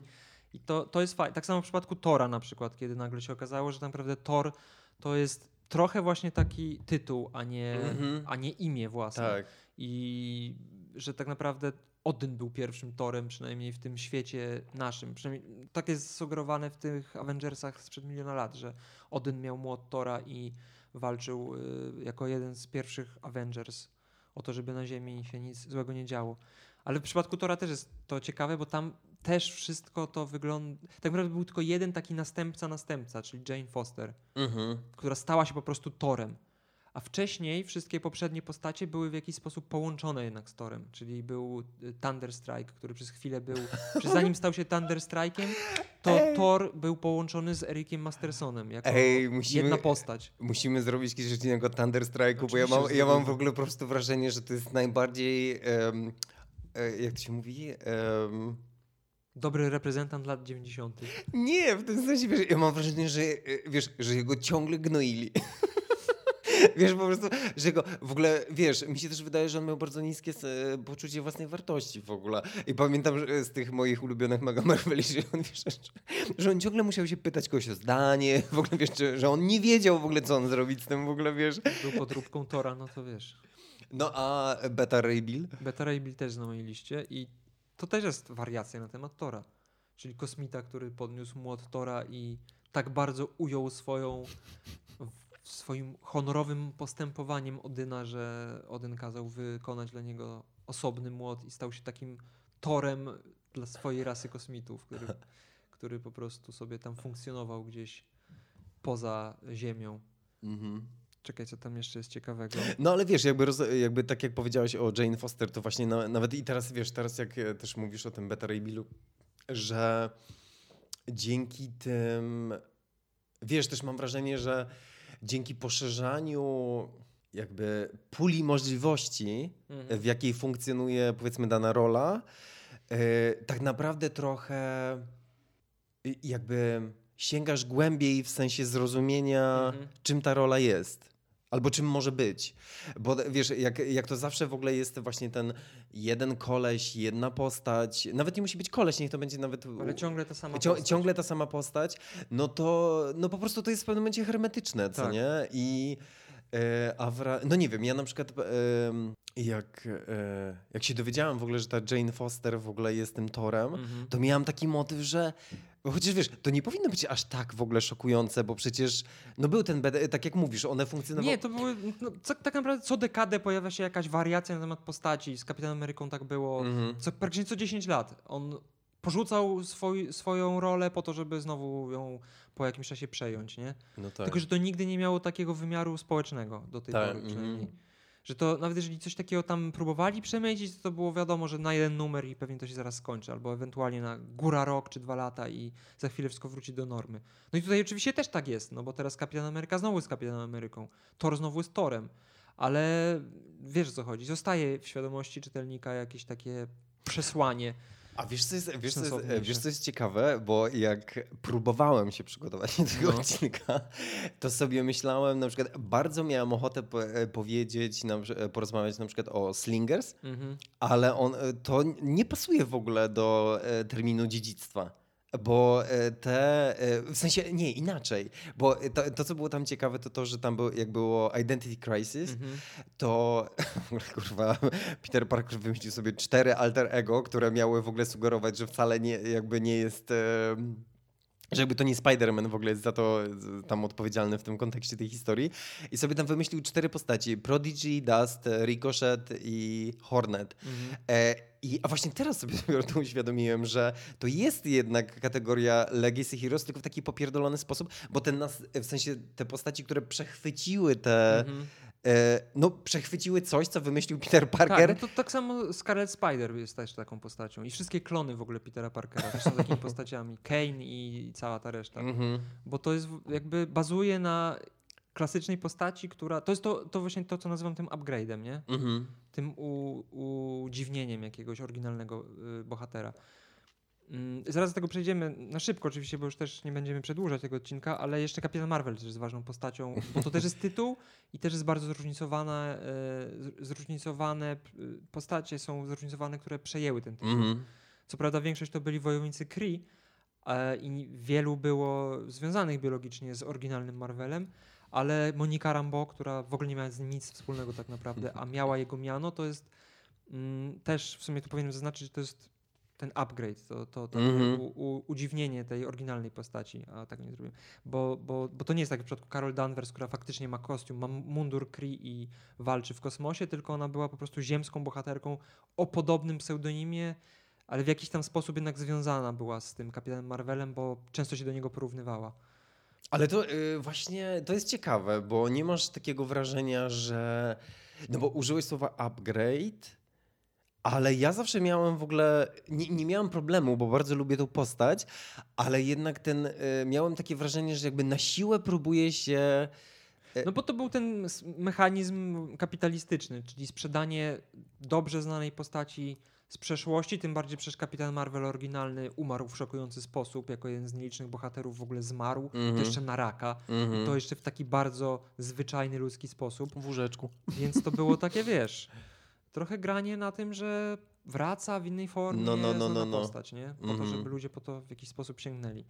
Speaker 1: I to, to jest fajne. Tak samo w przypadku Tora na przykład, kiedy nagle się okazało, że tak naprawdę Thor to jest trochę właśnie taki tytuł, a nie,
Speaker 2: Mhm.
Speaker 1: a nie imię własne.
Speaker 2: Tak.
Speaker 1: I że tak naprawdę Odyn był pierwszym Torem, przynajmniej w tym świecie naszym. Przynajmniej tak jest sugerowane w tych Avengersach sprzed miliona lat, że Odyn miał młot Tora i walczył y, jako jeden z pierwszych Avengers o to, żeby na Ziemi się nic złego nie działo. Ale w przypadku Tora też jest to ciekawe, bo tam też wszystko to wygląda. Tak naprawdę był tylko jeden taki następca, następca, czyli Jane Foster
Speaker 2: Mhm.
Speaker 1: która stała się po prostu Torem. A wcześniej wszystkie poprzednie postacie były w jakiś sposób połączone jednak z Torem. Czyli był y, Thunder Strike, który przez chwilę był. [laughs] Przez zanim stał się Thunder Strike'iem, to
Speaker 2: Ej.
Speaker 1: Thor był połączony z Ericiem Mastersonem jako
Speaker 2: Ej, musimy-
Speaker 1: jedna postać.
Speaker 2: Musimy zrobić kiedyś odcinek o Thunder Strike'u, bo ja mam, ja mam w ogóle po prostu wrażenie, że to jest najbardziej, e, jak to się mówi? Em,
Speaker 1: Dobry reprezentant lat 90.
Speaker 2: nie, w tym sensie, wiesz, ja mam wrażenie, że, e, wiesz, że jego ciągle gnoili. [laughs] Wiesz, po prostu, że go w ogóle, wiesz, mi się też wydaje, że on miał bardzo niskie poczucie własnej wartości w ogóle. I pamiętam że z tych moich ulubionych Mega Marveli, że on, wiesz, [laughs] że, on ciągle musiał się pytać kogoś o zdanie, w ogóle, wiesz, że, że on nie wiedział w ogóle, co on zrobić z tym, w ogóle, wiesz.
Speaker 1: Był podróbką Tora, no to wiesz.
Speaker 2: No a Beta Ray Bill?
Speaker 1: Beta Ray Bill też na mojej liście i to też jest wariacja na temat Tora. Czyli kosmita, który podniósł młot Tora i tak bardzo ujął swoją swoim honorowym postępowaniem Odyna, że Odyn kazał wykonać dla niego osobny młot i stał się takim torem dla swojej rasy kosmitów, który, [laughs] który po prostu sobie tam funkcjonował gdzieś poza Ziemią.
Speaker 2: Mhm.
Speaker 1: Czekaj, co tam jeszcze jest ciekawego.
Speaker 2: No ale wiesz, jakby, roz, jakby tak jak powiedziałeś o Jane Foster, to właśnie na, nawet i teraz wiesz, teraz jak e, też mówisz o tym Beta Ray Billu, że dzięki tym, wiesz, też mam wrażenie, że dzięki poszerzaniu jakby puli możliwości,
Speaker 1: Mhm.
Speaker 2: w jakiej funkcjonuje powiedzmy dana rola, e, tak naprawdę trochę jakby sięgasz głębiej w sensie zrozumienia,
Speaker 1: Mhm.
Speaker 2: czym ta rola jest. Albo czym może być. Bo wiesz, jak, jak to zawsze w ogóle jest właśnie ten jeden koleś, jedna postać, nawet nie musi być koleś, niech to będzie nawet
Speaker 1: Ale ciągle ta sama
Speaker 2: Cią,
Speaker 1: postać.
Speaker 2: ciągle ta sama postać, no to no po prostu to jest w pewnym momencie hermetyczne, co
Speaker 1: Tak.
Speaker 2: nie? I a wra- no nie wiem, ja na przykład em, jak, e, jak się dowiedziałem w ogóle, że ta Jane Foster w ogóle jest tym Torem,
Speaker 1: Mhm.
Speaker 2: to miałam taki motyw, że bo chociaż wiesz, to nie powinno być aż tak w ogóle szokujące, bo przecież no był ten, tak jak mówisz, one funkcjonowały...
Speaker 1: Nie, to były. No, co, tak naprawdę co dekadę pojawia się jakaś wariacja na temat postaci. Z Kapitanem Ameryką tak było.
Speaker 2: Mhm.
Speaker 1: Co, praktycznie co 10 lat. On porzucał swój, swoją rolę po to, żeby znowu ją po jakimś czasie przejąć, nie?
Speaker 2: No tak.
Speaker 1: Tylko, że to nigdy nie miało takiego wymiaru społecznego do tej
Speaker 2: Tak,
Speaker 1: pory przynajmniej. Że to nawet jeżeli coś takiego tam próbowali przemycić, to, to było wiadomo, że na jeden numer i pewnie to się zaraz skończy, albo ewentualnie na góra rok czy dwa lata i za chwilę wszystko wróci do normy. No i tutaj oczywiście też tak jest, no bo teraz Kapitan Ameryka znowu jest Kapitanem Ameryką, Thor znowu jest Torem, ale wiesz o co chodzi, zostaje w świadomości czytelnika jakieś takie przesłanie.
Speaker 2: A wiesz co, jest, wiesz, co jest, wiesz, co jest ciekawe? Bo jak próbowałem się przygotować do tego
Speaker 1: No.
Speaker 2: odcinka, to sobie myślałem, na przykład, bardzo miałem ochotę e, powiedzieć, e, porozmawiać na przykład o Slingers,
Speaker 1: Mhm.
Speaker 2: ale on, e, to nie pasuje w ogóle do terminu dziedzictwa. Bo e, te, e, w sensie, nie, inaczej, bo to, to, co było tam ciekawe, to to, że tam był, jak było Identity Crisis,
Speaker 1: Mhm.
Speaker 2: to [laughs] w ogóle, kurwa, Peter Parker wymyślił sobie cztery alter ego, które miały w ogóle sugerować, że wcale nie, jakby nie jest. em, że jakby to nie Spider-Man w ogóle jest za to tam odpowiedzialny w tym kontekście tej historii. I sobie tam wymyślił cztery postaci. Prodigy, Dust, Ricochet i Hornet. Mhm. E, i, a właśnie teraz sobie [laughs] to uświadomiłem, że to jest jednak kategoria Legacy Heroes, tylko w taki popierdolony sposób, bo ten nas, w sensie te postaci, które przechwyciły te... Mhm no, przechwyciły coś, co wymyślił Peter Parker.
Speaker 1: Tak, no to tak samo Scarlet Spider jest też taką postacią. I wszystkie klony w ogóle Petera Parkera też są takimi [laughs] postaciami. Kane i cała ta reszta. Mm-hmm. Bo to jest jakby bazuje na klasycznej postaci, która. To jest to, to właśnie to, co nazywam tym upgrade'em, nie? Mm-hmm. Tym u, udziwnieniem jakiegoś oryginalnego y, bohatera. Mm, zaraz do tego przejdziemy na szybko, oczywiście, bo już też nie będziemy przedłużać tego odcinka, ale jeszcze Kapitan Marvel też jest ważną postacią, bo to też jest tytuł i też jest bardzo zróżnicowane, e, zróżnicowane postacie są zróżnicowane, które przejęły ten tytuł. Mm -hmm. Co prawda większość to byli wojownicy Kree e, i wielu było związanych biologicznie z oryginalnym Marvelem, ale Monika Rambeau, która w ogóle nie miała z nim nic wspólnego tak naprawdę, a miała jego miano, to jest mm, też w sumie tu powinienem zaznaczyć, że to jest ten upgrade, to, to, to mm -hmm. u, u, udziwnienie tej oryginalnej postaci, a tak nie zrobiłem. Bo, bo, bo to nie jest tak w przypadku Carol Danvers, która faktycznie ma kostium, ma mundur Kree i walczy w kosmosie, tylko ona była po prostu ziemską bohaterką o podobnym pseudonimie, ale w jakiś tam sposób jednak związana była z tym Kapitanem Marvelem, bo często się do niego porównywała.
Speaker 2: Ale to yy, właśnie to jest ciekawe, bo nie masz takiego wrażenia, że. No bo użyłeś słowa upgrade, ale ja zawsze miałem w ogóle, nie, nie miałem problemu, bo bardzo lubię tą postać, ale jednak ten, y, miałem takie wrażenie, że jakby na siłę próbuje się...
Speaker 1: Y, no bo to był ten mechanizm kapitalistyczny, czyli sprzedanie dobrze znanej postaci z przeszłości, tym bardziej przecież Kapitan Marvel oryginalny umarł w szokujący sposób, jako jeden z nielicznych bohaterów w ogóle zmarł, mm -hmm. to mhm. jeszcze na raka, mm -hmm. to jeszcze w taki bardzo zwyczajny ludzki sposób.
Speaker 2: W łóżeczku.
Speaker 1: Więc to było takie, wiesz trochę granie na tym, że wraca w innej formie no, no, no, no, no. postać, nie? Po mm -hmm. to, żeby ludzie po to w jakiś sposób sięgnęli.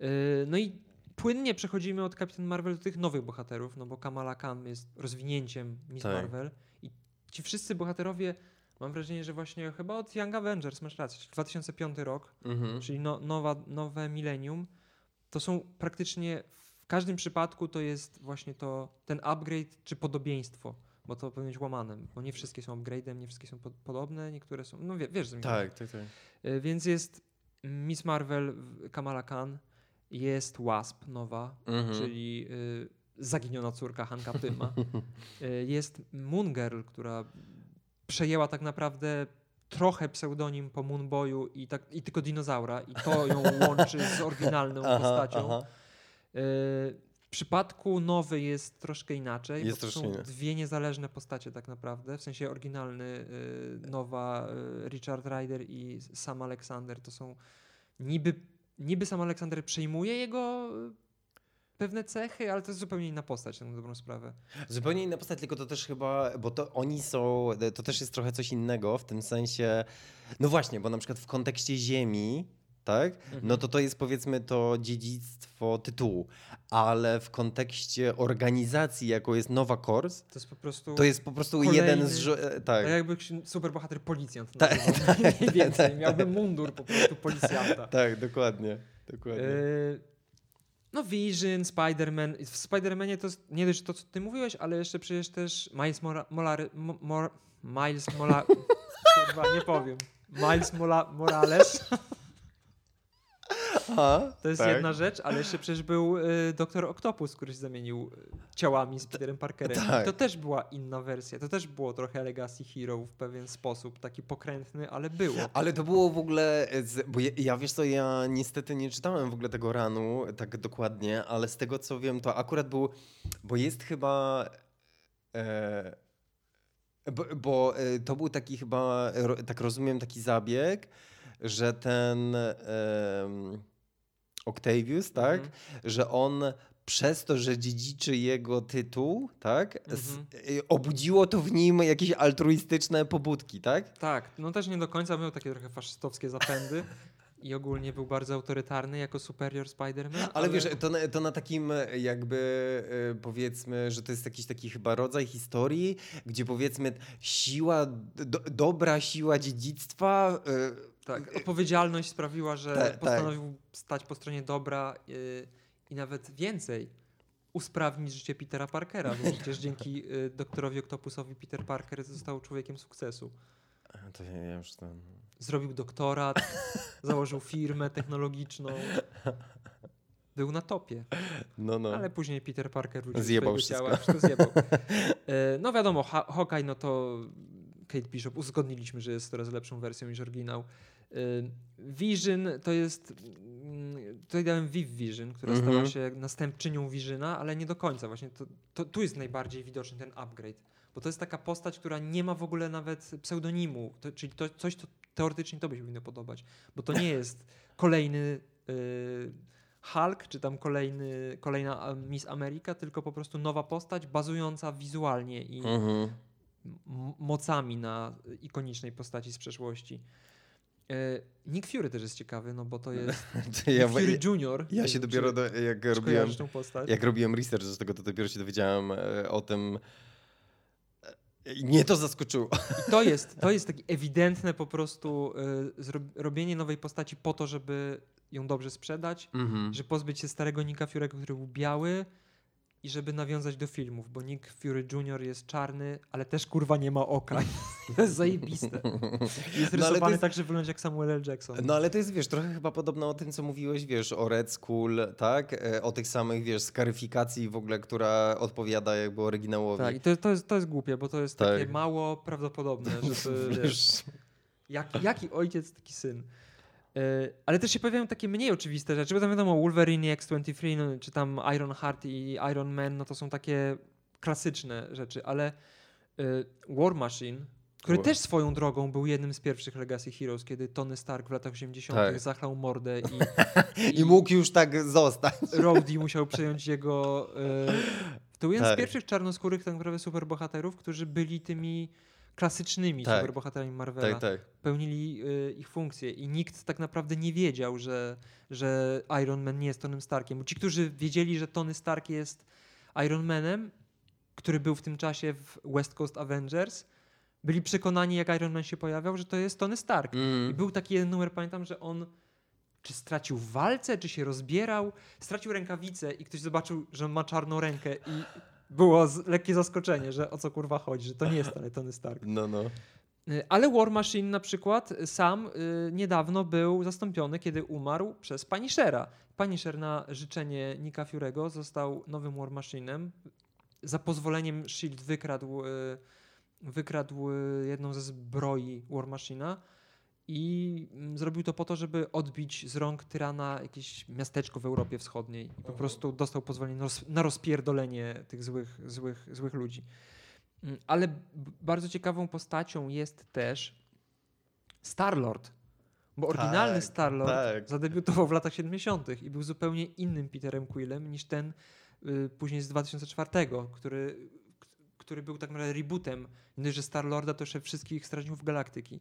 Speaker 1: Yy, no i płynnie przechodzimy od Captain Marvel do tych nowych bohaterów, no bo Kamala Khan jest rozwinięciem Miss tak. Marvel i ci wszyscy bohaterowie, mam wrażenie, że właśnie chyba od Young Avengers, masz rację, 2005 rok, mm -hmm. czyli no, nowa, nowe milenium, to są praktycznie w każdym przypadku to jest właśnie to ten upgrade czy podobieństwo bo to powinno być łamanem, bo nie wszystkie są upgrade'em, nie wszystkie są po podobne, niektóre są, no wie, wiesz, mi
Speaker 2: Tak, tak, tak.
Speaker 1: Y, więc jest Miss Marvel, Kamala Khan, jest Wasp nowa, mhm. czyli y, zaginiona córka Hanka Pyma. y, jest Moon Girl, która przejęła tak naprawdę trochę pseudonim po Moonboyu i, tak, i tylko dinozaura i to ją łączy z oryginalną aha, postacią. Aha. Y, przypadku nowy jest troszkę inaczej. Jest to są dwie niezależne postacie tak naprawdę. W sensie oryginalny y, nowa y, Richard Ryder i Sam Alexander to są niby, niby Sam Alexander przejmuje jego y, pewne cechy, ale to jest zupełnie inna postać, na dobrą sprawę.
Speaker 2: Zupełnie inna postać, tylko to też chyba, bo to oni są, to też jest trochę coś innego w tym sensie, no właśnie, bo na przykład w kontekście Ziemi tak? No mhm. to to jest powiedzmy to dziedzictwo tytułu, ale w kontekście organizacji, jaką jest Nowa Kors, to jest po prostu, to jest po prostu kolejny, jeden z... E, tak.
Speaker 1: tak jakby superbohater policjant. Tak, [laughs] tak, Mniej więcej. Tak. Miałby mundur po prostu policjanta. [laughs]
Speaker 2: Tak, dokładnie. dokładnie. Yy,
Speaker 1: no Vision, Spider-Man. W Spider-Manie to nie dość to, co ty mówiłeś, ale jeszcze przecież też Miles Mora, Molary, Mo, Mor, Miles Mola... [laughs] Kurwa, nie powiem. Miles Mola, Morales. Aha, to jest tak. jedna rzecz, ale jeszcze przecież był y, Doktor Octopus, który się zamienił y, ciałami z Peterem Parkerem. Tak. To też była inna wersja. To też było trochę Legacy Hero w pewien sposób, taki pokrętny, ale było.
Speaker 2: Ale to było w ogóle, bo ja, ja wiesz co, ja niestety nie czytałem w ogóle tego ranu tak dokładnie, ale z tego co wiem, to akurat był, bo jest chyba... E, bo, bo e, to był taki chyba, tak rozumiem, taki zabieg, że ten um, Octavius, tak, mhm. że on przez to, że dziedziczy jego tytuł, tak, mhm. Y, obudziło to w nim jakieś altruistyczne pobudki, tak?
Speaker 1: Tak, no też nie do końca miał takie trochę faszystowskie zapędy. [laughs] i ogólnie był bardzo autorytarny jako superior Spider-Man.
Speaker 2: Ale, wiesz, to na, to na takim jakby e, powiedzmy, że to jest jakiś taki chyba rodzaj historii, gdzie powiedzmy siła, do, dobra siła dziedzictwa. e,
Speaker 1: Tak, odpowiedzialność sprawiła, że
Speaker 2: Tak, tak.
Speaker 1: postanowił stać po stronie dobra i nawet więcej usprawnić życie Petera Parkera, bo [laughs] przecież dzięki y, doktorowi Octopusowi Peter Parker został człowiekiem sukcesu.
Speaker 2: To ja, już to...
Speaker 1: Zrobił doktorat, [laughs] założył firmę technologiczną. Był na topie,
Speaker 2: No, no.
Speaker 1: ale później Peter Parker wrócił do
Speaker 2: Zjebał wszystko.
Speaker 1: ciała, zjebał. [laughs] E, No wiadomo, Hawkeye, no to Kate Bishop uzgodniliśmy, że jest coraz lepszą wersją niż oryginał. E, Vision to jest, mm, tutaj dałem Viv Vision, która
Speaker 2: Mhm.
Speaker 1: stała się następczynią Visiona, ale nie do końca. Właśnie to, to, tu jest najbardziej widoczny ten upgrade. Bo to jest taka postać, która nie ma w ogóle nawet pseudonimu, to, czyli to, coś, co teoretycznie tobie się powinno podobać. Bo to nie jest kolejny y, Hulk, czy tam kolejny, kolejna Miss America, tylko po prostu nowa postać bazująca wizualnie i
Speaker 2: Mhm.
Speaker 1: mocami na ikonicznej postaci z przeszłości. E, Nick Fury też jest ciekawy, no bo to jest [laughs]
Speaker 2: To ja,
Speaker 1: Fury Junior.
Speaker 2: ja się dopiero, do, jak robiłem, jak robiłem research do tego, to dopiero się dowiedziałem e, o tym. Nie to zaskoczyło.
Speaker 1: I to jest, to jest takie ewidentne po prostu y, robienie nowej postaci po to, żeby ją dobrze sprzedać,
Speaker 2: Mhm.
Speaker 1: że pozbyć się starego Nicka Fury'ego, który był biały i żeby nawiązać do filmów, bo Nick Fury Jr. jest czarny, ale też kurwa nie ma oka. [laughs] jest zajebiste. Jest
Speaker 2: No,
Speaker 1: rysowany
Speaker 2: jest-
Speaker 1: tak, że wygląda jak Samuel L. Jackson.
Speaker 2: No ale to jest, wiesz, trochę chyba podobno o tym, co mówiłeś, wiesz, o Red Skull, tak? E, O tych samych, wiesz, skaryfikacji w ogóle, która odpowiada jakby oryginałowi.
Speaker 1: Tak, i to, to, jest, to jest głupie, bo to jest
Speaker 2: Tak.
Speaker 1: takie mało prawdopodobne, żeby [laughs] wiesz,
Speaker 2: Wiesz,
Speaker 1: jak, jaki ojciec, taki syn. E, Ale też się pojawiają takie mniej oczywiste rzeczy, bo tam wiadomo Wolverine i X-23, no, czy tam Iron Heart i Iron Man, no to są takie klasyczne rzeczy, ale e, War Machine, który
Speaker 2: War-
Speaker 1: też swoją drogą był jednym z pierwszych Legacy Heroes, kiedy Tony Stark w latach 80.
Speaker 2: Tak.
Speaker 1: zachlał mordę [laughs] i,
Speaker 2: I mógł już tak zostać. [laughs]
Speaker 1: Rhodey musiał przejąć jego e, to jeden
Speaker 2: Tak.
Speaker 1: z pierwszych czarnoskórych tak naprawdę superbohaterów, którzy byli tymi klasycznymi
Speaker 2: Tak.
Speaker 1: superbohaterami Marvela
Speaker 2: Tak, tak.
Speaker 1: pełnili y, ich funkcje i nikt tak naprawdę nie wiedział, że, że Iron Man nie jest Tonym Starkiem. Bo ci, którzy wiedzieli, że Tony Stark jest Iron Manem, który był w tym czasie w West Coast Avengers, byli przekonani, jak Iron Man się pojawiał, że to jest Tony Stark. I
Speaker 2: Mm.
Speaker 1: był taki jeden numer, pamiętam, że on czy stracił walce, czy się rozbierał, stracił rękawicę i ktoś zobaczył, że ma czarną rękę i było z, lekkie zaskoczenie, że o co kurwa chodzi, że to nie jest [laughs] wcale Tony Stark.
Speaker 2: No, no.
Speaker 1: Y, Ale War Machine na przykład y, sam y, niedawno był zastąpiony, kiedy umarł przez Punishera. Punisher na życzenie Nicka Fury'ego został nowym War Machine'em. Za pozwoleniem S.H.I.E.L.D. wykradł, y, wykradł y, jedną ze zbroi War Machine'a i mm, zrobił to po to, żeby odbić z rąk tyrana jakieś miasteczko w Europie Wschodniej. I po prostu dostał pozwolenie na roz- na rozpierdolenie tych złych, złych, złych ludzi. Mm, Ale bardzo ciekawą postacią jest też Star-Lord. Bo oryginalny
Speaker 2: Tak,
Speaker 1: Star-Lord
Speaker 2: tak.
Speaker 1: zadebiutował w latach 70. i był zupełnie innym Peterem Quillem niż ten y, później z 2004, który, który był tak naprawdę rebootem. Nie że Star-Lorda to jeszcze wszystkich Strażników Galaktyki.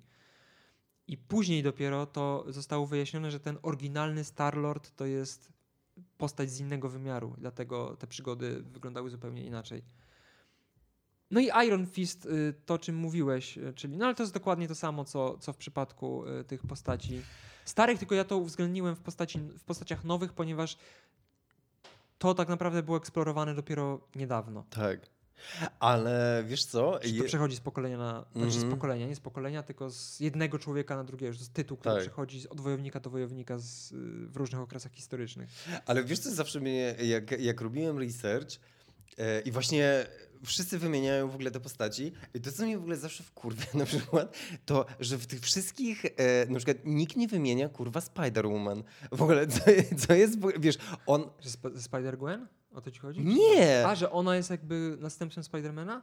Speaker 1: I później dopiero to zostało wyjaśnione, że ten oryginalny Star-Lord to jest postać z innego wymiaru, dlatego te przygody wyglądały zupełnie inaczej. No i Iron Fist, y, to o czym mówiłeś, y, czyli, no ale to jest dokładnie to samo, co, co w przypadku y, tych postaci starych, tylko ja to uwzględniłem w, postaci, w postaciach nowych, ponieważ to tak naprawdę było eksplorowane dopiero niedawno.
Speaker 2: Tak. Ale wiesz co?
Speaker 1: Że to przechodzi z pokolenia na. Znaczy z
Speaker 2: Mhm.
Speaker 1: pokolenia, nie z pokolenia, tylko z jednego człowieka na drugiego. że To jest tytuł, który
Speaker 2: Tak.
Speaker 1: przechodzi od wojownika do wojownika z, y, w różnych okresach historycznych.
Speaker 2: Ale wiesz co, zawsze mnie, jak, jak robiłem research e, i właśnie wszyscy wymieniają w ogóle te postaci i to, co mnie w ogóle zawsze wkurwia [laughs] na przykład, to, że w tych wszystkich, e, na przykład nikt nie wymienia kurwa Spider-Woman. W ogóle, co, co jest, wiesz, on...
Speaker 1: Sp- Spider-Gwen? O to ci chodzi?
Speaker 2: Nie!
Speaker 1: A, że ona jest jakby następcą Spidermana?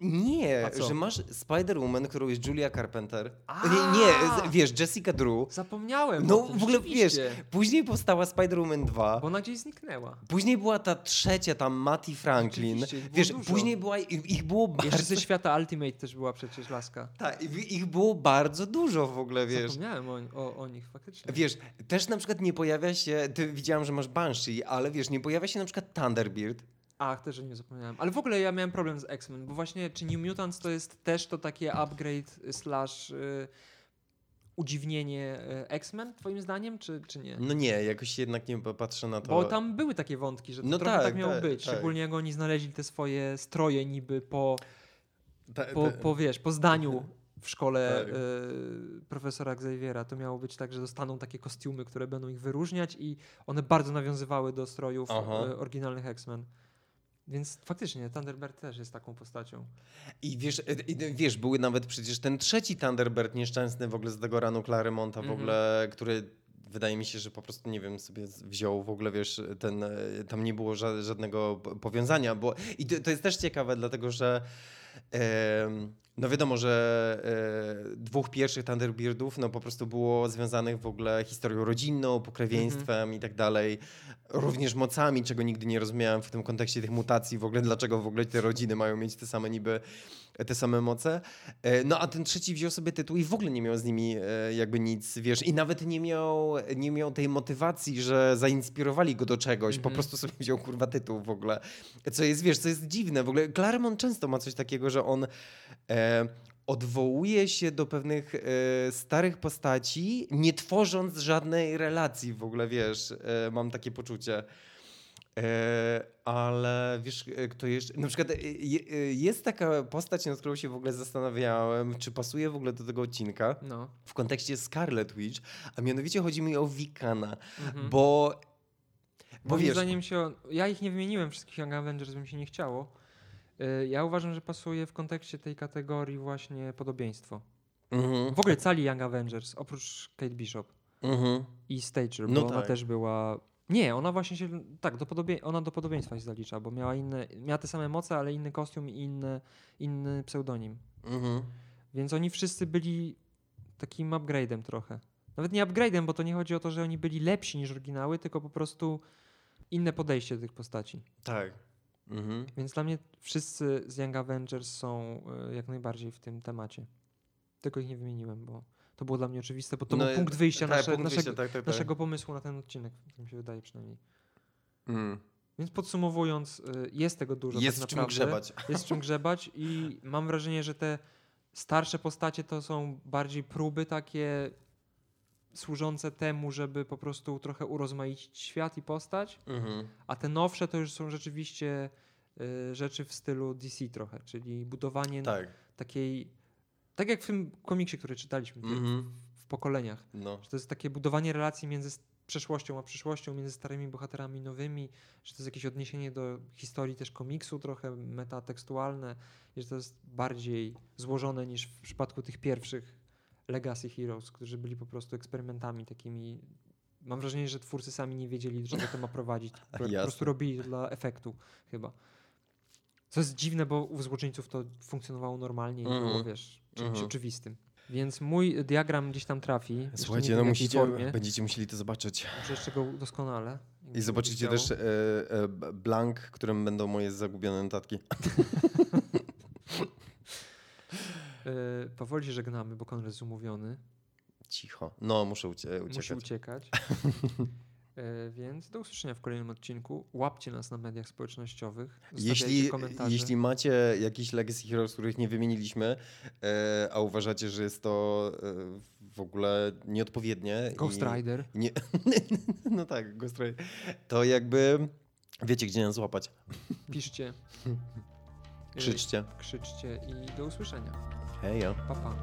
Speaker 2: Nie, że masz Spider-Woman, którą jest Julia Carpenter.
Speaker 1: A!
Speaker 2: Nie, nie, wiesz, Jessica Drew.
Speaker 1: Zapomniałem
Speaker 2: No
Speaker 1: tym,
Speaker 2: w ogóle wiesz, później powstała Spider-Woman 2.
Speaker 1: Bo ona gdzieś zniknęła.
Speaker 2: Później była ta trzecia, tam Matty Franklin. Wiesz,
Speaker 1: dużo.
Speaker 2: później była, ich ich było
Speaker 1: Jeszcze
Speaker 2: bardzo...
Speaker 1: ze świata Ultimate też była przecież laska.
Speaker 2: Tak, ich- ich było bardzo dużo w ogóle, wiesz.
Speaker 1: Zapomniałem o, o, o nich faktycznie.
Speaker 2: Wiesz, też na przykład nie pojawia się, ty widziałam, że masz Banshee, ale wiesz, nie pojawia się na przykład Thunderbird.
Speaker 1: Ach, też o nim zapomniałem. Ale w ogóle ja miałem problem z X-Men, bo właśnie czy New Mutants to jest też to takie upgrade slash y, udziwnienie y, X-Men, twoim zdaniem, czy, czy nie?
Speaker 2: No nie, jakoś jednak nie patrzę na to.
Speaker 1: Bo tam były takie wątki, że to
Speaker 2: No
Speaker 1: trochę tak,
Speaker 2: tak,
Speaker 1: miało
Speaker 2: tak,
Speaker 1: być.
Speaker 2: tak.
Speaker 1: Szczególnie jak oni znaleźli te swoje stroje niby po,
Speaker 2: Ta-
Speaker 1: po,
Speaker 2: ta-
Speaker 1: po wiesz, po zdaniu w szkole
Speaker 2: Tak.
Speaker 1: y, profesora Xaviera. To miało być tak, że dostaną takie kostiumy, które będą ich wyróżniać i one bardzo nawiązywały do strojów y, oryginalnych X-Men. Więc faktycznie Thunderbird też jest taką postacią.
Speaker 2: I wiesz, e, wiesz, były nawet przecież ten trzeci Thunderbird nieszczęsny w ogóle z tego ranu Claremonta w
Speaker 1: Mhm.
Speaker 2: ogóle, który wydaje mi się, że po prostu, nie wiem, sobie wziął w ogóle, wiesz, ten, e, tam nie było ża- żadnego powiązania, bo i to, jest też ciekawe, dlatego że em, no wiadomo, że e, dwóch pierwszych Thunderbirdów no po prostu było związanych w ogóle historią rodzinną, pokrewieństwem i tak dalej, również mocami, czego nigdy nie rozumiałem w tym kontekście tych mutacji, w ogóle dlaczego w ogóle te rodziny mają mieć te same niby te same moce. E, No a ten trzeci wziął sobie tytuł i w ogóle nie miał z nimi e, jakby nic, wiesz, i nawet nie miał, nie miał tej motywacji, że zainspirowali go do czegoś, po
Speaker 1: Mhm.
Speaker 2: prostu sobie wziął kurwa tytuł w ogóle. Co jest, wiesz, co jest dziwne, w ogóle Claremont często ma coś takiego, że on e, odwołuje się do pewnych e, starych postaci, nie tworząc żadnej relacji w ogóle, wiesz, e, mam takie poczucie. E, ale wiesz, kto jeszcze. Na przykład je, jest taka postać, nad którą się w ogóle zastanawiałem, czy pasuje w ogóle do tego odcinka
Speaker 1: No.
Speaker 2: w kontekście Scarlet Witch, a mianowicie chodzi mi o Wikana,
Speaker 1: Mhm.
Speaker 2: bo. Bo
Speaker 1: Moim
Speaker 2: wiesz,
Speaker 1: zdaniem się. Ja ich nie wymieniłem wszystkich Young Avengers, by mi się nie chciało. Y, Ja uważam, że pasuje w kontekście tej kategorii właśnie podobieństwo.
Speaker 2: mhm,
Speaker 1: W ogóle cali Young Avengers, oprócz Kate Bishop
Speaker 2: mhm,
Speaker 1: i Stager, bo
Speaker 2: No
Speaker 1: ona
Speaker 2: tak.
Speaker 1: też była. Nie, ona właśnie się. Tak, do podobie... ona do podobieństwa się zalicza, bo miała inne. Miała te same moce, ale inny kostium i inny, inny pseudonim.
Speaker 2: mhm.
Speaker 1: Więc oni wszyscy byli takim upgrade'em trochę. Nawet nie upgrade'em, bo to nie chodzi o to, że oni byli lepsi niż oryginały, tylko po prostu inne podejście do tych postaci.
Speaker 2: Tak. Mhm.
Speaker 1: Więc dla mnie wszyscy z Young Avengers są y, jak najbardziej w tym temacie. Tylko ich nie wymieniłem, bo to było dla mnie oczywiste, bo to
Speaker 2: No
Speaker 1: był punkt wyjścia,
Speaker 2: tak,
Speaker 1: nasze,
Speaker 2: punkt
Speaker 1: naszego,
Speaker 2: wyjścia, tak, tak, tak.
Speaker 1: naszego pomysłu na ten odcinek, tak mi się wydaje przynajmniej.
Speaker 2: Mm.
Speaker 1: Więc podsumowując, y, jest tego dużo.
Speaker 2: Jest w
Speaker 1: tak
Speaker 2: czym
Speaker 1: naprawdę.
Speaker 2: grzebać.
Speaker 1: Jest w czym grzebać i mam wrażenie, że te starsze postacie to są bardziej próby takie służące temu, żeby po prostu trochę urozmaicić świat i postać,
Speaker 2: Mhm.
Speaker 1: a te nowsze to już są rzeczywiście y, rzeczy w stylu DC trochę, czyli budowanie
Speaker 2: Tak.
Speaker 1: takiej, tak jak w tym komiksie, który czytaliśmy
Speaker 2: Mhm.
Speaker 1: w pokoleniach,
Speaker 2: No.
Speaker 1: że to jest takie budowanie relacji między przeszłością a przyszłością, między starymi bohaterami nowymi, że to jest jakieś odniesienie do historii też komiksu, trochę metatekstualne, że to jest bardziej złożone niż w przypadku tych pierwszych Legacy Heroes, którzy byli po prostu eksperymentami takimi. Mam wrażenie, że twórcy sami nie wiedzieli, czego to ma prowadzić. [laughs] Po, prostu robili to dla efektu chyba. Co jest dziwne, bo u złoczyńców to funkcjonowało normalnie i było,
Speaker 2: Mhm.
Speaker 1: wiesz, czymś
Speaker 2: Mhm.
Speaker 1: oczywistym. Więc mój diagram gdzieś tam trafi.
Speaker 2: Słuchajcie, no musicie,
Speaker 1: formie.
Speaker 2: będziecie musieli to zobaczyć.
Speaker 1: Muszę jeszcze go udoskonale.
Speaker 2: I zobaczycie też e, e, blank, którym będą moje zagubione notatki. [laughs]
Speaker 1: Yy, powoli się żegnamy, bo Konrad jest umówiony.
Speaker 2: Cicho. No, muszę ucie uciekać.
Speaker 1: uciekać. Yy, [laughs] więc do usłyszenia w kolejnym odcinku. Łapcie nas na mediach społecznościowych.
Speaker 2: Jeśli,
Speaker 1: komentarze.
Speaker 2: jeśli macie jakiś Legacy Heroes, których nie wymieniliśmy, e, a uważacie, że jest to e, w ogóle nieodpowiednie.
Speaker 1: Ghost
Speaker 2: i-
Speaker 1: Rider.
Speaker 2: Nie, [laughs] no tak, Ghost Rider. To jakby wiecie, gdzie nas złapać.
Speaker 1: Piszcie. [laughs]
Speaker 2: Krzyczcie.
Speaker 1: Krzyczcie i do usłyszenia.
Speaker 2: 诶
Speaker 1: 呦棒棒